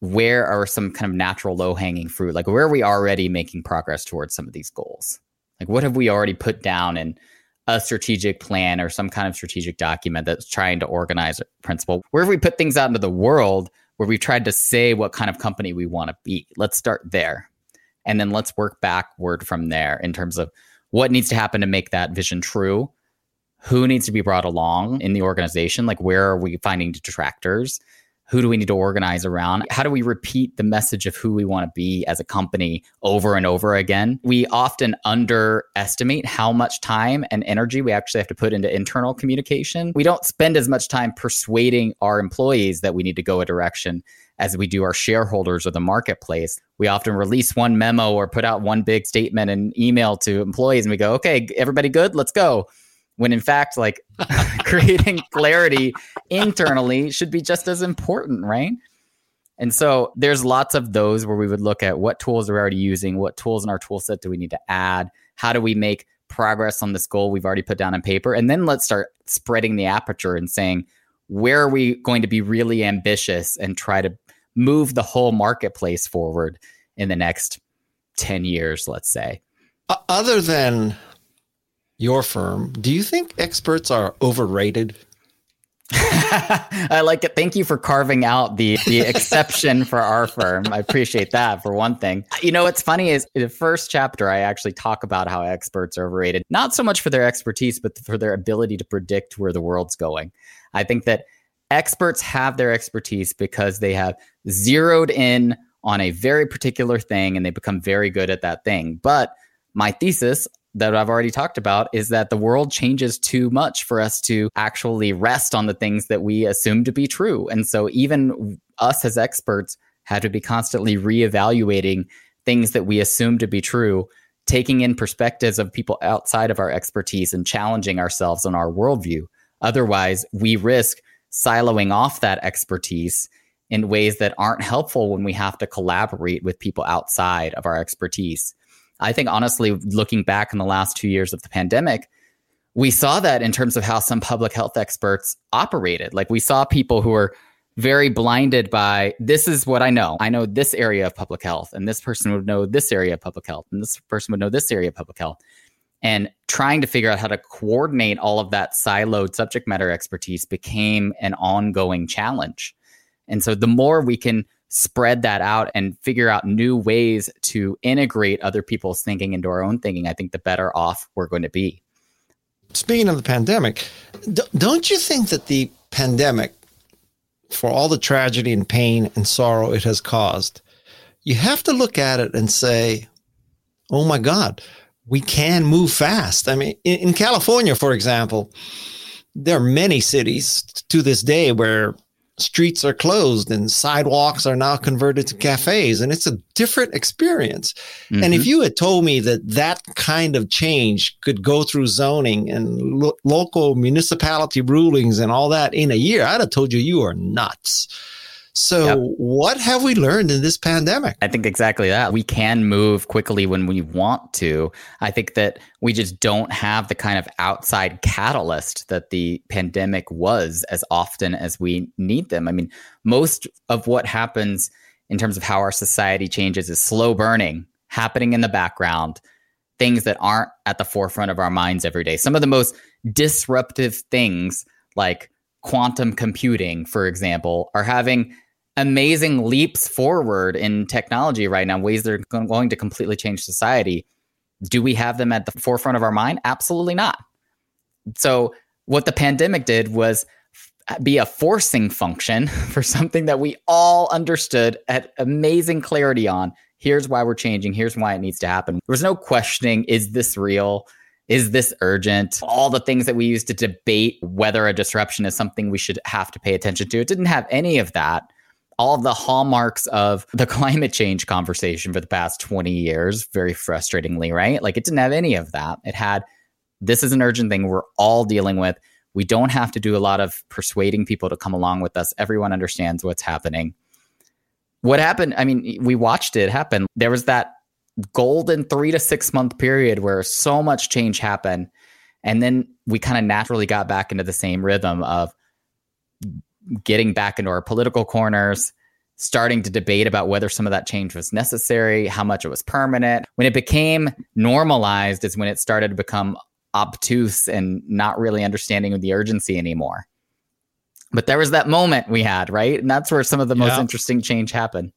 Speaker 2: where are some kind of natural low hanging fruit, like where are we already making progress towards some of these goals? Like what have we already put down and a strategic plan or some kind of strategic document that's trying to organize a principle. Where if we put things out into the world where we've tried to say what kind of company we want to be, let's start there. And then let's work backward from there in terms of what needs to happen to make that vision true. Who needs to be brought along in the organization? Like, where are we finding detractors? Who do we need to organize around? How do we repeat the message of who we want to be as a company over and over again? We often underestimate how much time and energy we actually have to put into internal communication. We don't spend as much time persuading our employees that we need to go a direction as we do our shareholders or the marketplace. We often release one memo or put out one big statement and email to employees and we go, okay, everybody good? Let's go when in fact like [LAUGHS] creating clarity internally should be just as important right? And so there's lots of those where we would look at what tools are already using what tools in our tool set do we need to add how do we make progress on this goal we've already put down on paper and then let's start spreading the aperture and saying where are we going to be really ambitious and try to move the whole marketplace forward in the next 10 years let's say?
Speaker 1: Other than your firm, do you think experts are overrated? [LAUGHS]
Speaker 2: I like it. Thank you for carving out the the exception for our firm. I appreciate that for one thing. You know what's funny is the first chapter I actually talk about how experts are overrated, not so much for their expertise but for their ability to predict where the world's going. I think that experts have their expertise because they have zeroed in on a very particular thing and they become very good at that thing. But my thesis that I've already talked about is that the world changes too much for us to actually rest on the things that we assume to be true. And so even us as experts had to be constantly reevaluating things that we assume to be true, taking in perspectives of people outside of our expertise and challenging ourselves on our worldview. Otherwise, we risk siloing off that expertise in ways that aren't helpful when we have to collaborate with people outside of our expertise. I think honestly, looking back in the last two years of the pandemic, we saw that in terms of how some public health experts operated. Like we saw people who were very blinded by this is what I know. I know this area of public health, and this person would know this area of public health, and this person would know this area of public health. And trying to figure out how to coordinate all of that siloed subject matter expertise became an ongoing challenge. And so the more we can spread that out and figure out new ways to integrate other people's thinking into our own thinking, I think the better off we're going to be.
Speaker 1: Speaking of the pandemic, don't you think that the pandemic, for all the tragedy and pain and sorrow it has caused, you have to look at it and say, oh my God, we can move fast. I mean, in, California, for example, there are many cities to this day where streets are closed and sidewalks are now converted to cafes and it's a different experience mm-hmm. and if mm-hmm. you had told me that that kind of change could go through zoning and lo- local municipality rulings and all that in a year i'd have told you you are nuts so, yep. what have we learned in this pandemic?
Speaker 2: I think exactly that. We can move quickly when we want to. I think that we just don't have the kind of outside catalyst that the pandemic was as often as we need them. I mean, most of what happens in terms of how our society changes is slow burning, happening in the background, things that aren't at the forefront of our minds every day. Some of the most disruptive things, like quantum computing, for example, are having amazing leaps forward in technology right now, ways that are going to completely change society. Do we have them at the forefront of our mind? Absolutely not. So, what the pandemic did was be a forcing function [LAUGHS] for something that we all understood at amazing clarity on. Here's why we're changing. Here's why it needs to happen. There was no questioning is this real? Is this urgent? All the things that we used to debate whether a disruption is something we should have to pay attention to. It didn't have any of that all the hallmarks of the [LAUGHS] climate change conversation for the past 20 years, very frustratingly, right? Like it didn't have any of that. It had this is an urgent thing we're all dealing with. We don't have to do a lot of persuading people to come along with us. Everyone understands what's happening. What happened? I mean, we watched it happen. There was that golden three to six month period where so much change happened. And then we kind of naturally got back into the same rhythm of getting back into our political corners, starting to debate about whether some of that change was necessary, how much it was permanent. When it became normalized is when it started to become obtuse and not really understanding the urgency anymore. But there was that moment we had, right? And that's where some of the yeah. most interesting change happened.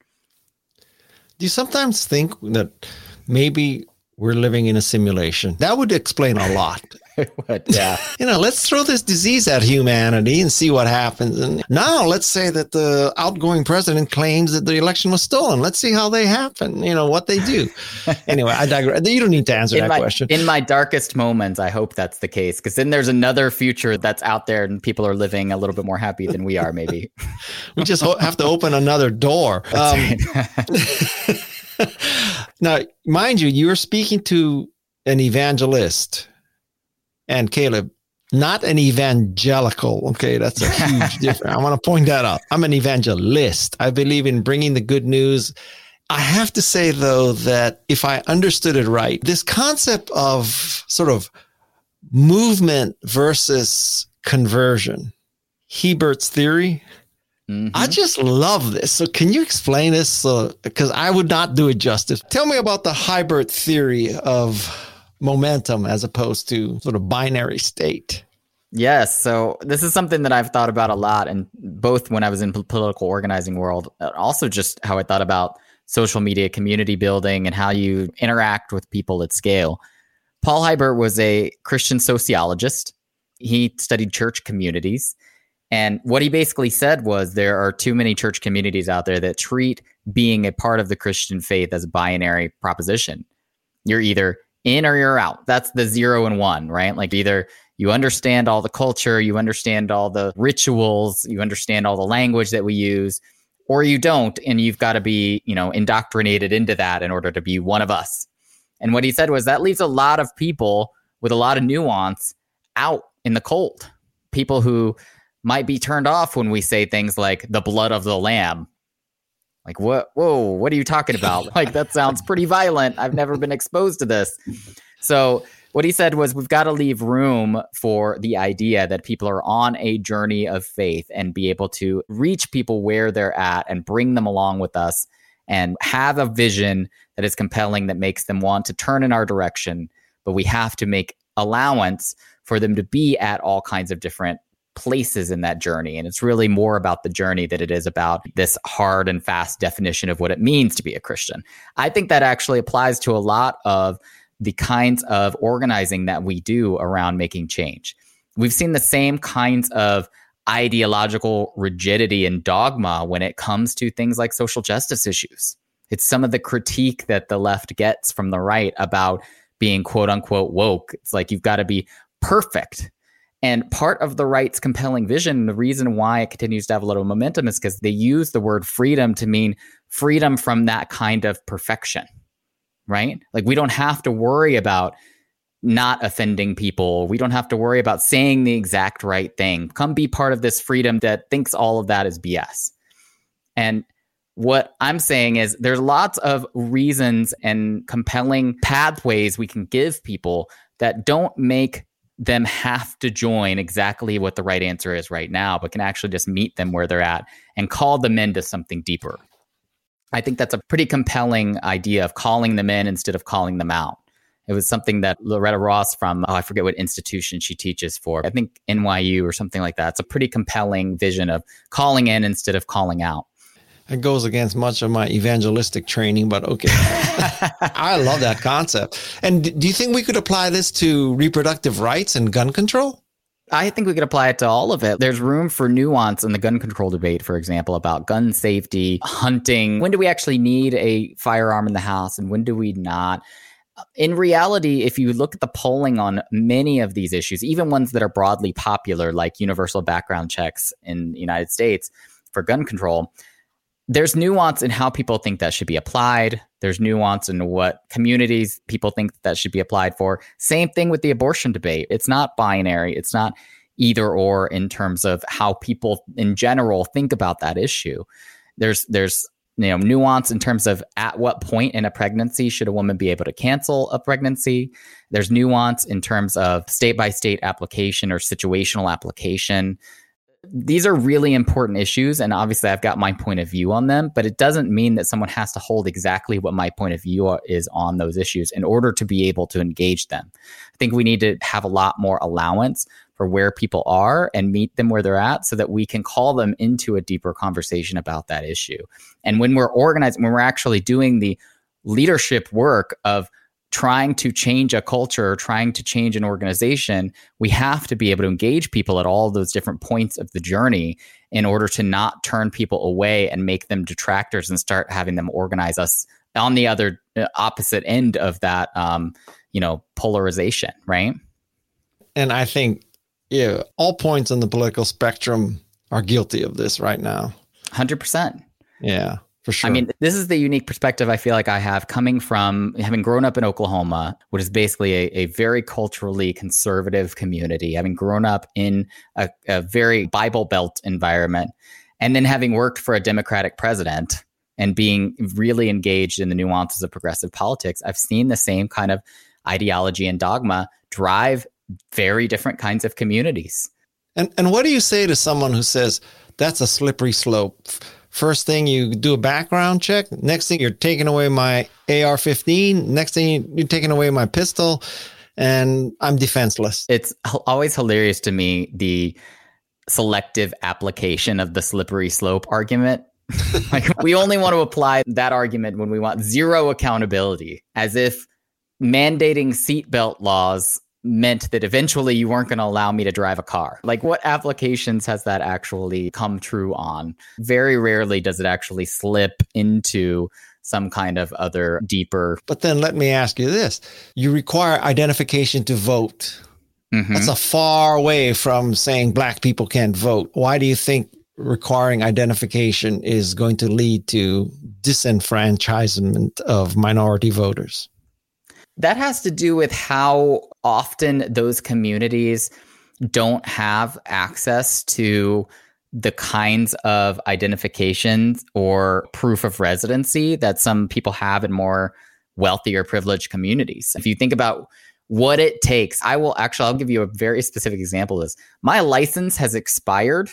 Speaker 1: Do you sometimes think that maybe we're living in a simulation? That would explain a lot.
Speaker 2: Would, yeah.
Speaker 1: you know, let's throw this disease at humanity and see what happens. And now let's say that the outgoing president claims that the election was stolen. Let's see how they happen, you know, what they do. [LAUGHS] anyway, I digress. You don't need to answer
Speaker 2: in
Speaker 1: that
Speaker 2: my,
Speaker 1: question.
Speaker 2: In my darkest moments, I hope that's the case because then there's another future that's out there and people are living a little bit more happy than we are, maybe. [LAUGHS]
Speaker 1: we just have to open another door. [LAUGHS] Um, now, mind you, you're speaking to an evangelist and Caleb, not an evangelical. Okay, that's a huge [LAUGHS] difference. I want to point that out. I'm an evangelist. I believe in bringing the good news. I have to say, though, that if I understood it right, this concept of sort of movement versus conversion, Hiebert's theory, Mm-hmm. I just love this. So, can you explain this? So because I would not do it justice. Tell me about the Hiebert theory of momentum as opposed to sort of binary state.
Speaker 2: Yes. So this is something that I've thought about a lot, and both when I was in political organizing world, also just how I thought about social media, community building, and how you interact with people at scale. Paul Hiebert was a Christian sociologist. He studied church communities. And what he basically said was there are too many church communities out there that treat being a part of the Christian faith as a binary proposition. You're either in or you're out. That's the zero and one, right? Like either you understand all the culture, you understand all the rituals, you understand all the language that we use, or you don't, and you've got to be, you know, indoctrinated into that in order to be one of us. And what he said was that leaves a lot of people with a lot of nuance out in the cold. People who might be turned off when we say things like the blood of the lamb. Like what? Whoa! What are you talking about? [LAUGHS] like that sounds pretty violent. I've never been exposed to this. So what he said was we've got to leave room for the idea that people are on a journey of faith and be able to reach people where they're at and bring them along with us and have a vision that is compelling that makes them want to turn in our direction but we have to make allowance for them to be at all kinds of different places in that journey. And it's really more about the journey that it is about this hard and fast definition of what it means to be a Christian. I think that actually applies to a lot of the kinds of organizing that we do around making change. We've seen the same kinds of ideological rigidity and dogma when it comes to things like social justice issues. It's some of the critique that the left gets from the right about being quote unquote woke. It's like you've got to be perfect and part of the right's compelling vision, the reason why it continues to have a little momentum is because they use the word freedom to mean freedom from that kind of perfection, right? Like we don't have to worry about not offending people. We don't have to worry about saying the exact right thing. Come be part of this freedom that thinks all of that is BS. And what I'm saying is there's lots of reasons and compelling pathways we can give people that don't make them have to join exactly what the right answer is right now, but can actually just meet them where they're at and call them into something deeper. I think that's a pretty compelling idea of calling them in instead of calling them out. It was something that Loretta Ross from, oh, I forget what institution she teaches for. I think NYU or something like that. It's a pretty compelling vision of calling in instead of calling out.
Speaker 1: It goes against much of my evangelistic training, but okay. [LAUGHS] I love that concept. And do you think we could apply this to reproductive rights and gun control?
Speaker 2: I think we could apply it to all of it. There's room for nuance in the gun control debate, for example, about gun safety, hunting. When do we actually need a firearm in the house and when do we not? In reality, if you look at the polling on many of these issues, even ones that are broadly popular, like universal background checks in the United States for gun control, there's nuance in how people think that should be applied. There's nuance in what communities people think that should be applied for. Same thing with the abortion debate. It's not binary. It's not either or in terms of how people in general think about that issue. There's there's you know nuance in terms of at what point in a pregnancy should a woman be able to cancel a pregnancy. There's nuance in terms of state by state application or situational application these are really important issues and obviously i've got my point of view on them but it doesn't mean that someone has to hold exactly what my point of view is on those issues in order to be able to engage them. I think we need to have a lot more allowance for where people are and meet them where they're at so that we can call them into a deeper conversation about that issue. And when we're organized when we're actually doing the leadership work of trying to change a culture, trying to change an organization, we have to be able to engage people at all those different points of the journey in order to not turn people away and make them detractors and start having them organize us on the other uh, opposite end of that, um, you know, polarization, right?
Speaker 1: And I think, yeah, all points on the political spectrum are guilty of this right now.
Speaker 2: 100%.
Speaker 1: Yeah. For sure.
Speaker 2: I mean, this is the unique perspective I feel like I have coming from having grown up in Oklahoma, which is basically a, a very culturally conservative community, having grown up in a, a very Bible Belt environment, and then having worked for a Democratic president and being really engaged in the nuances of progressive politics, I've seen the same kind of ideology and dogma drive very different kinds of communities.
Speaker 1: And and what do you say to someone who says that's a slippery slope? First thing you do a background check. Next thing you're taking away my AR-15. Next thing you're taking away my pistol, and I'm defenseless.
Speaker 2: It's always hilarious to me the selective application of the slippery slope argument. [LAUGHS] like we only want to apply that argument when we want zero accountability, as if mandating seatbelt laws meant that eventually you weren't going to allow me to drive a car. Like, what applications has that actually come true on? Very rarely does it actually slip into some kind of other deeper.
Speaker 1: But then let me ask you this you require identification to vote. Mm-hmm. That's a far way from saying black people can't vote. Why do you think requiring identification is going to lead to disenfranchisement of minority voters?
Speaker 2: That has to do with how often those communities don't have access to the kinds of identifications or proof of residency that some people have in more wealthy or privileged communities. If you think about what it takes, I will actually I'll give you a very specific example of this. My license has expired.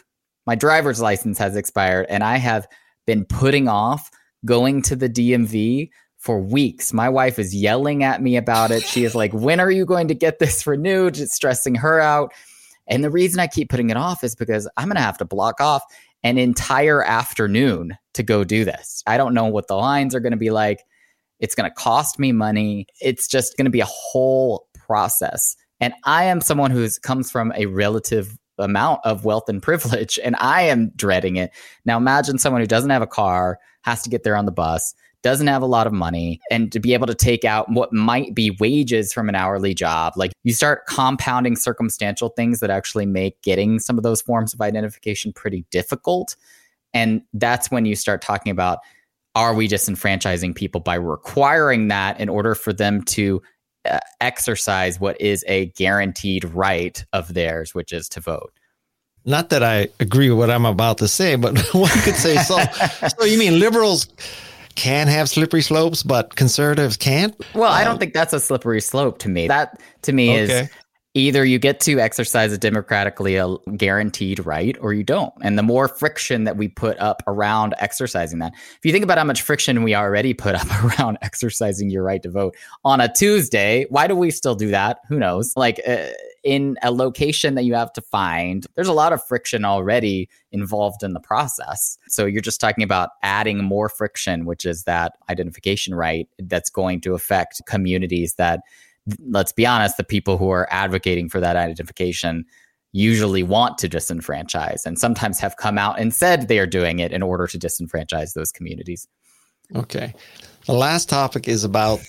Speaker 2: My driver's license has expired and I have been putting off going to the DMV for weeks. My wife is yelling at me about it. She is like, When are you going to get this [LAUGHS] renewed? It's stressing her out. And the reason I keep putting it off is because I'm going to have to block off an entire afternoon to go do this. I don't know what the lines are going to be like. It's going to cost me money. It's just going to be a whole process. And I am someone who comes from a relative amount of wealth and privilege, and I am dreading it. Now, imagine someone who doesn't have a car, has to get there on the bus, doesn't have a lot of money and to be able to take out what might be wages from an hourly job like you start compounding circumstantial things that actually make getting some of those forms of identification pretty difficult and that's when you start talking about are we disenfranchising people by requiring that in order for them to uh, exercise what is a guaranteed right of theirs which is to vote
Speaker 1: not that I agree with what I'm about to say, but [LAUGHS] one could say so. [LAUGHS] so you mean liberals can have slippery slopes, but conservatives can't?
Speaker 2: Well, I don't um, think that's a slippery slope to me. That to me okay. is either you get to exercise a democratically a guaranteed right or you don't. And the more friction that we put up around exercising that. If you think about how much friction we already put up [LAUGHS] around exercising your right to vote on a Tuesday, why do we still do that? Who knows? Like uh, in a location that you have to find, there's a lot of friction already involved in the process. So you're just talking about adding more friction, which is that identification right that's going to affect communities that, let's be honest, the people who are advocating for that identification usually want to disenfranchise and sometimes have come out and said they are doing it in order to disenfranchise those communities.
Speaker 1: Okay. The last topic is about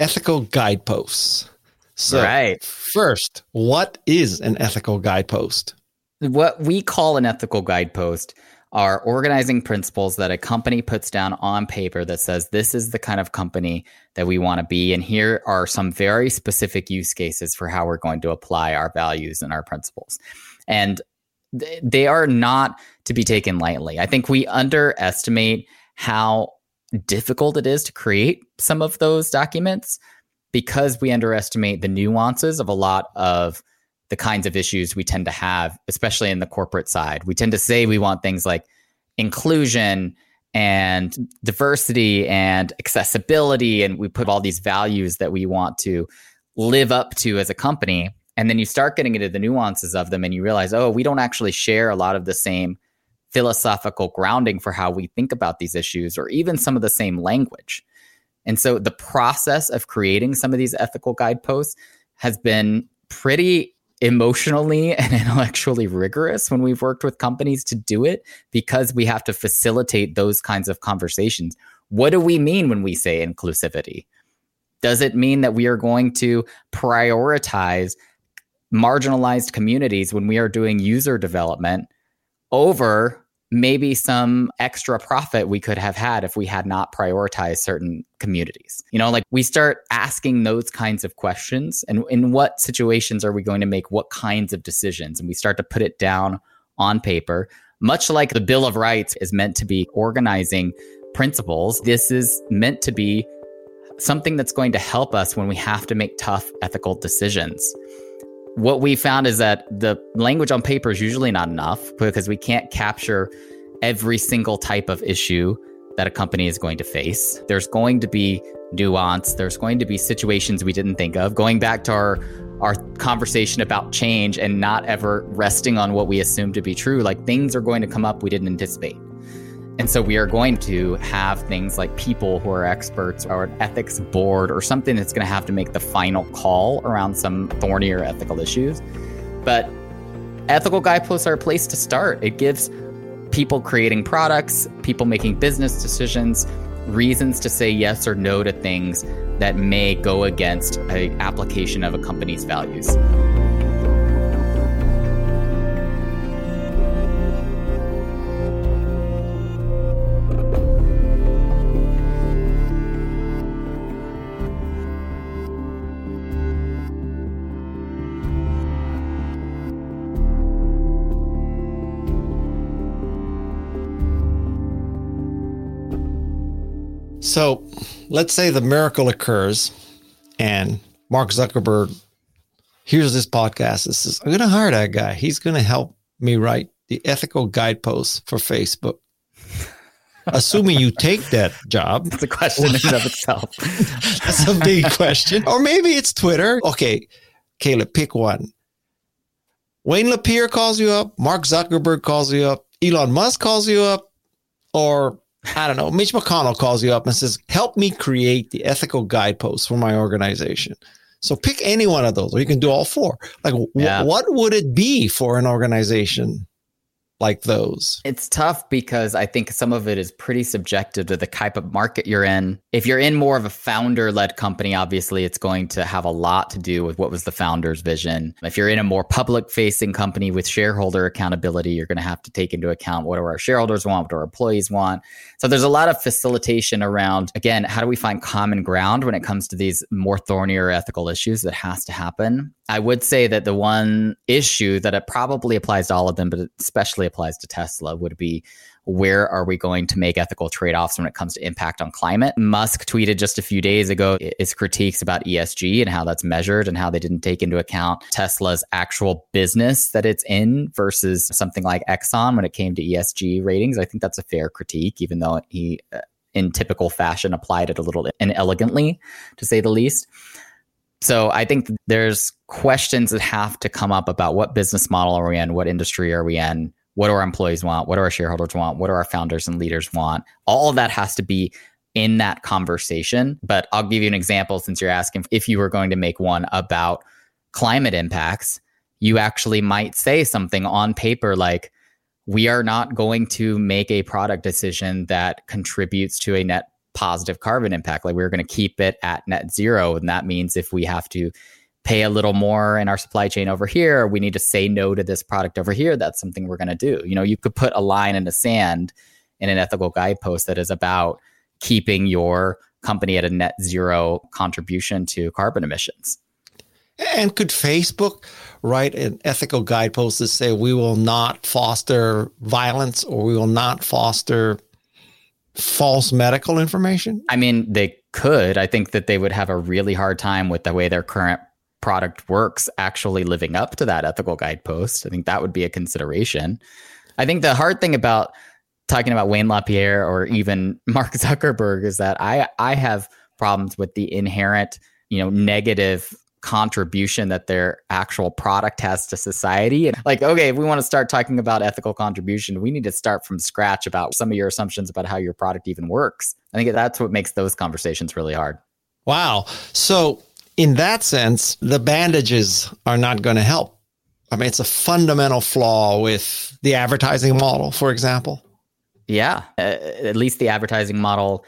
Speaker 1: ethical guideposts. So, right. first, what is an ethical guidepost?
Speaker 2: What we call an ethical guidepost are organizing principles that a company puts down on paper that says this is the kind of company that we want to be. And here are some very specific use cases for how we're going to apply our values and our principles. And th- they are not to be taken lightly. I think we underestimate how difficult it is to create some of those documents because we underestimate the nuances of a lot of the kinds of issues we tend to have, especially in the corporate side. We tend to say we want things like inclusion and diversity and accessibility, and we put all these values that we want to live up to as a company. And then you start getting into the nuances of them and you realize, oh, we don't actually share a lot of the same philosophical grounding for how we think about these issues or even some of the same language. And so the process of creating some of these ethical guideposts has been pretty emotionally [LAUGHS] and intellectually rigorous when we've worked with companies to do it because we have to facilitate those kinds of conversations. What do we mean when we say inclusivity? Does it mean that we are going to prioritize marginalized communities when we are doing user development over maybe some extra profit we could have had if we had not prioritized certain communities. You know, like we start asking those kinds of questions and in what situations are we going to make what kinds of decisions? And we start to put it down on paper. Much like the Bill of Rights is meant to be organizing principles, this is meant to be something that's going to help us when we have to make tough ethical decisions what we found is that the language on paper is usually not enough because we can't capture every single type of issue that a company is going to face. There's going to be nuance, there's going to be situations we didn't think of. Going back to our our conversation about change and not ever resting on what we assume to be true, like things are going to come up we didn't anticipate. And so we are going to have things like people who are experts or an ethics board or something that's going to have to make the final call around some thornier ethical issues. But ethical guideposts are a place to start. It gives people creating products, people making business decisions, reasons to say yes or no to things that may go against an application of a company's values.
Speaker 1: So let's say the miracle occurs and Mark Zuckerberg hears this podcast and says, I'm going to hire that guy. He's going to help me write the ethical guideposts for Facebook. [LAUGHS] Assuming you take that job.
Speaker 2: It's a question in and of itself. [LAUGHS]
Speaker 1: That's a big question. Or maybe it's Twitter. Okay, Caleb, pick one. Wayne LaPierre calls you up, Mark Zuckerberg calls you up, Elon Musk calls you up, or I don't know, Mitch McConnell calls you up and says, help me create the ethical guideposts for my organization. So pick any one of those, or you can do all four. Like, yeah. what would it be for an organization like those?
Speaker 2: It's tough because I think some of it is pretty subjective to the type of market you're in. If you're in more of a founder led company, obviously it's going to have a lot to do with what was the founder's vision. If you're in a more public facing company with shareholder accountability, you're going to have to take into account what do our shareholders want, what do our employees want. So there's a lot of facilitation around, again, how do we find common ground when it comes to these more thornier ethical issues that has to happen? I would say that the one issue that it probably applies to all of them, but especially applies to Tesla, would be where are we going to make ethical trade offs when it comes to impact on climate? Musk tweeted just a few days ago his critiques about ESG and how that's measured and how they didn't take into account Tesla's actual business that it's in versus something like Exxon when it came to ESG ratings. I think that's a fair critique, even though he, uh, in typical fashion, applied it a little inelegantly, to say the least. So I think there's questions that have to come up about what business model are we in, what industry are we in, what do our employees want, what do our shareholders want, what do our founders and leaders want. All of that has to be in that conversation. But I'll give you an example since you're asking if you were going to make one about climate impacts, you actually might say something on paper like, we are not going to make a product decision that contributes to a net positive carbon impact. Like we're going to keep it at net zero. And that means if we have to pay a little more in our supply chain over here, we need to say no to this product over here, that's something we're going to do. You know, you could put a line in the sand in an ethical guidepost that is about keeping your company at a net zero contribution to carbon emissions.
Speaker 1: And could Facebook write an ethical guidepost to say we will not foster violence or we will not foster false medical information?
Speaker 2: I mean, they could. I think that they would have a really hard time with the way their current product works actually living up to that ethical guidepost. I think that would be a consideration. I think the hard thing about talking about Wayne LaPierre or even [LAUGHS] Mark Zuckerberg is that I I have problems with the inherent, you know, negative contribution that their actual product has to society. And like, okay, if we want to start talking about ethical contribution, we need to start from scratch about some of your assumptions about how your product even works. I think that's what makes those conversations really hard.
Speaker 1: Wow. So, in that sense, the bandages are not going to help. I mean, it's a fundamental flaw with the advertising model, for example.
Speaker 2: Yeah, uh, at least the advertising model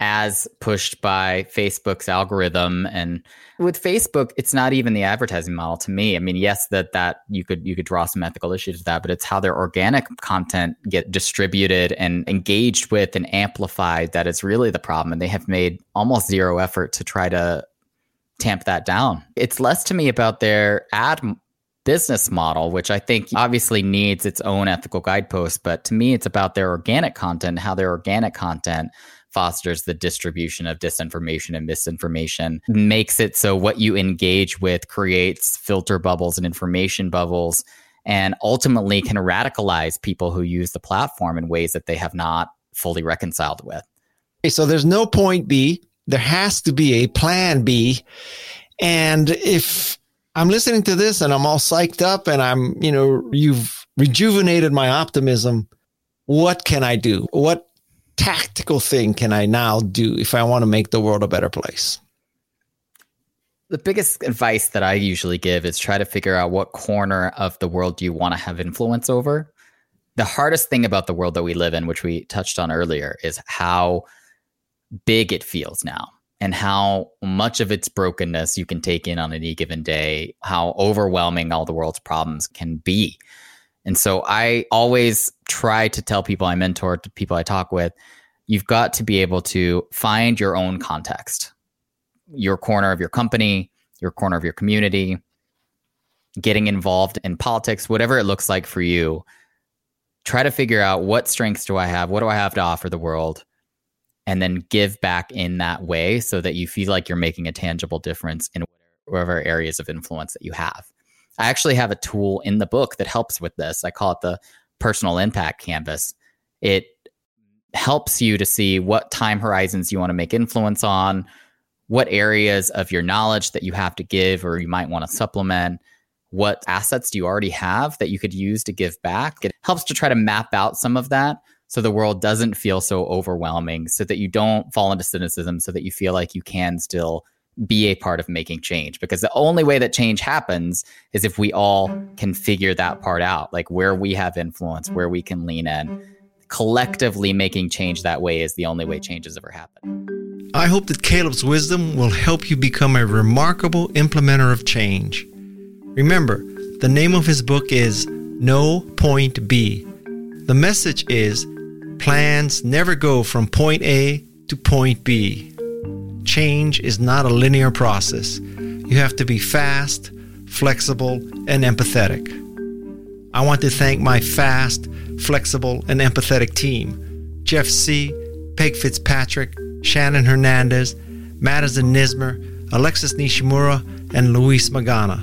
Speaker 2: as pushed by Facebook's algorithm and with Facebook it's not even the advertising model to me. I mean, yes that that you could you could draw some ethical issues with that, but it's how their organic content get distributed and engaged with and amplified that is really the problem and they have made almost zero effort to try to tamp that down. It's less to me about their ad business model, which I think obviously needs its own ethical guideposts. But to me, it's about their organic content, how their organic content fosters the distribution of disinformation and misinformation, makes it so what you engage with creates filter bubbles and information bubbles, and ultimately can radicalize people who use the platform in ways that they have not fully reconciled with.
Speaker 1: Okay, so there's no point B. There has to be a plan B. And if I'm listening to this and I'm all psyched up and I'm, you know, you've rejuvenated my optimism. What can I do? What tactical thing can I now do if I want to make the world a better place?
Speaker 2: The biggest advice that I usually give is try to figure out what corner of the world you want to have influence over. The hardest thing about the world that we live in, which we touched on earlier, is how big it feels now and how much of its brokenness you can take in on any given day, how overwhelming all the world's problems can be. And so I always try to tell people I mentor, to people I talk with, you've got to be able to find your own context, your corner of your company, your corner of your community, getting involved in politics, whatever it looks like for you. Try to figure out what strengths do I have? What do I have to offer the world? and then give back in that way so that you feel like you're making a tangible difference in whatever areas of influence that you have. I actually have a tool in the book that helps with this. I call it the personal impact canvas. It helps you to see what time horizons you want to make influence on, what areas of your knowledge that you have to give or you might want to supplement, what assets do you already have that you could use to give back. It helps to try to map out some of that so the world doesn't feel so overwhelming, so that you don't fall into cynicism, so that you feel like you can still be a part of making change. Because the only way that change happens is if we all can figure that part out, like where we have influence, where we can lean in. Collectively making change that way is the only way change ever happened.
Speaker 1: I hope that Caleb's wisdom will help you become a remarkable implementer of change. Remember, the name of his book is No Point B. The message is Plans never go from point A to point B. Change is not a linear process. You have to be fast, flexible, and empathetic. I want to thank my fast, flexible, and empathetic team Jeff Sieh, Peg Fitzpatrick, Shannon Hernandez, Madisun Nuismer, Alexis Nishimura, and Luis Magana.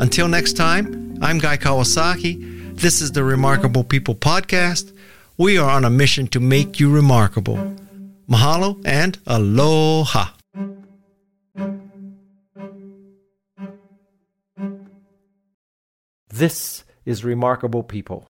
Speaker 1: Until next time, I'm Guy Kawasaki. This is the Remarkable People Podcast. We are on a mission to make you remarkable. Mahalo and aloha. This is Remarkable People.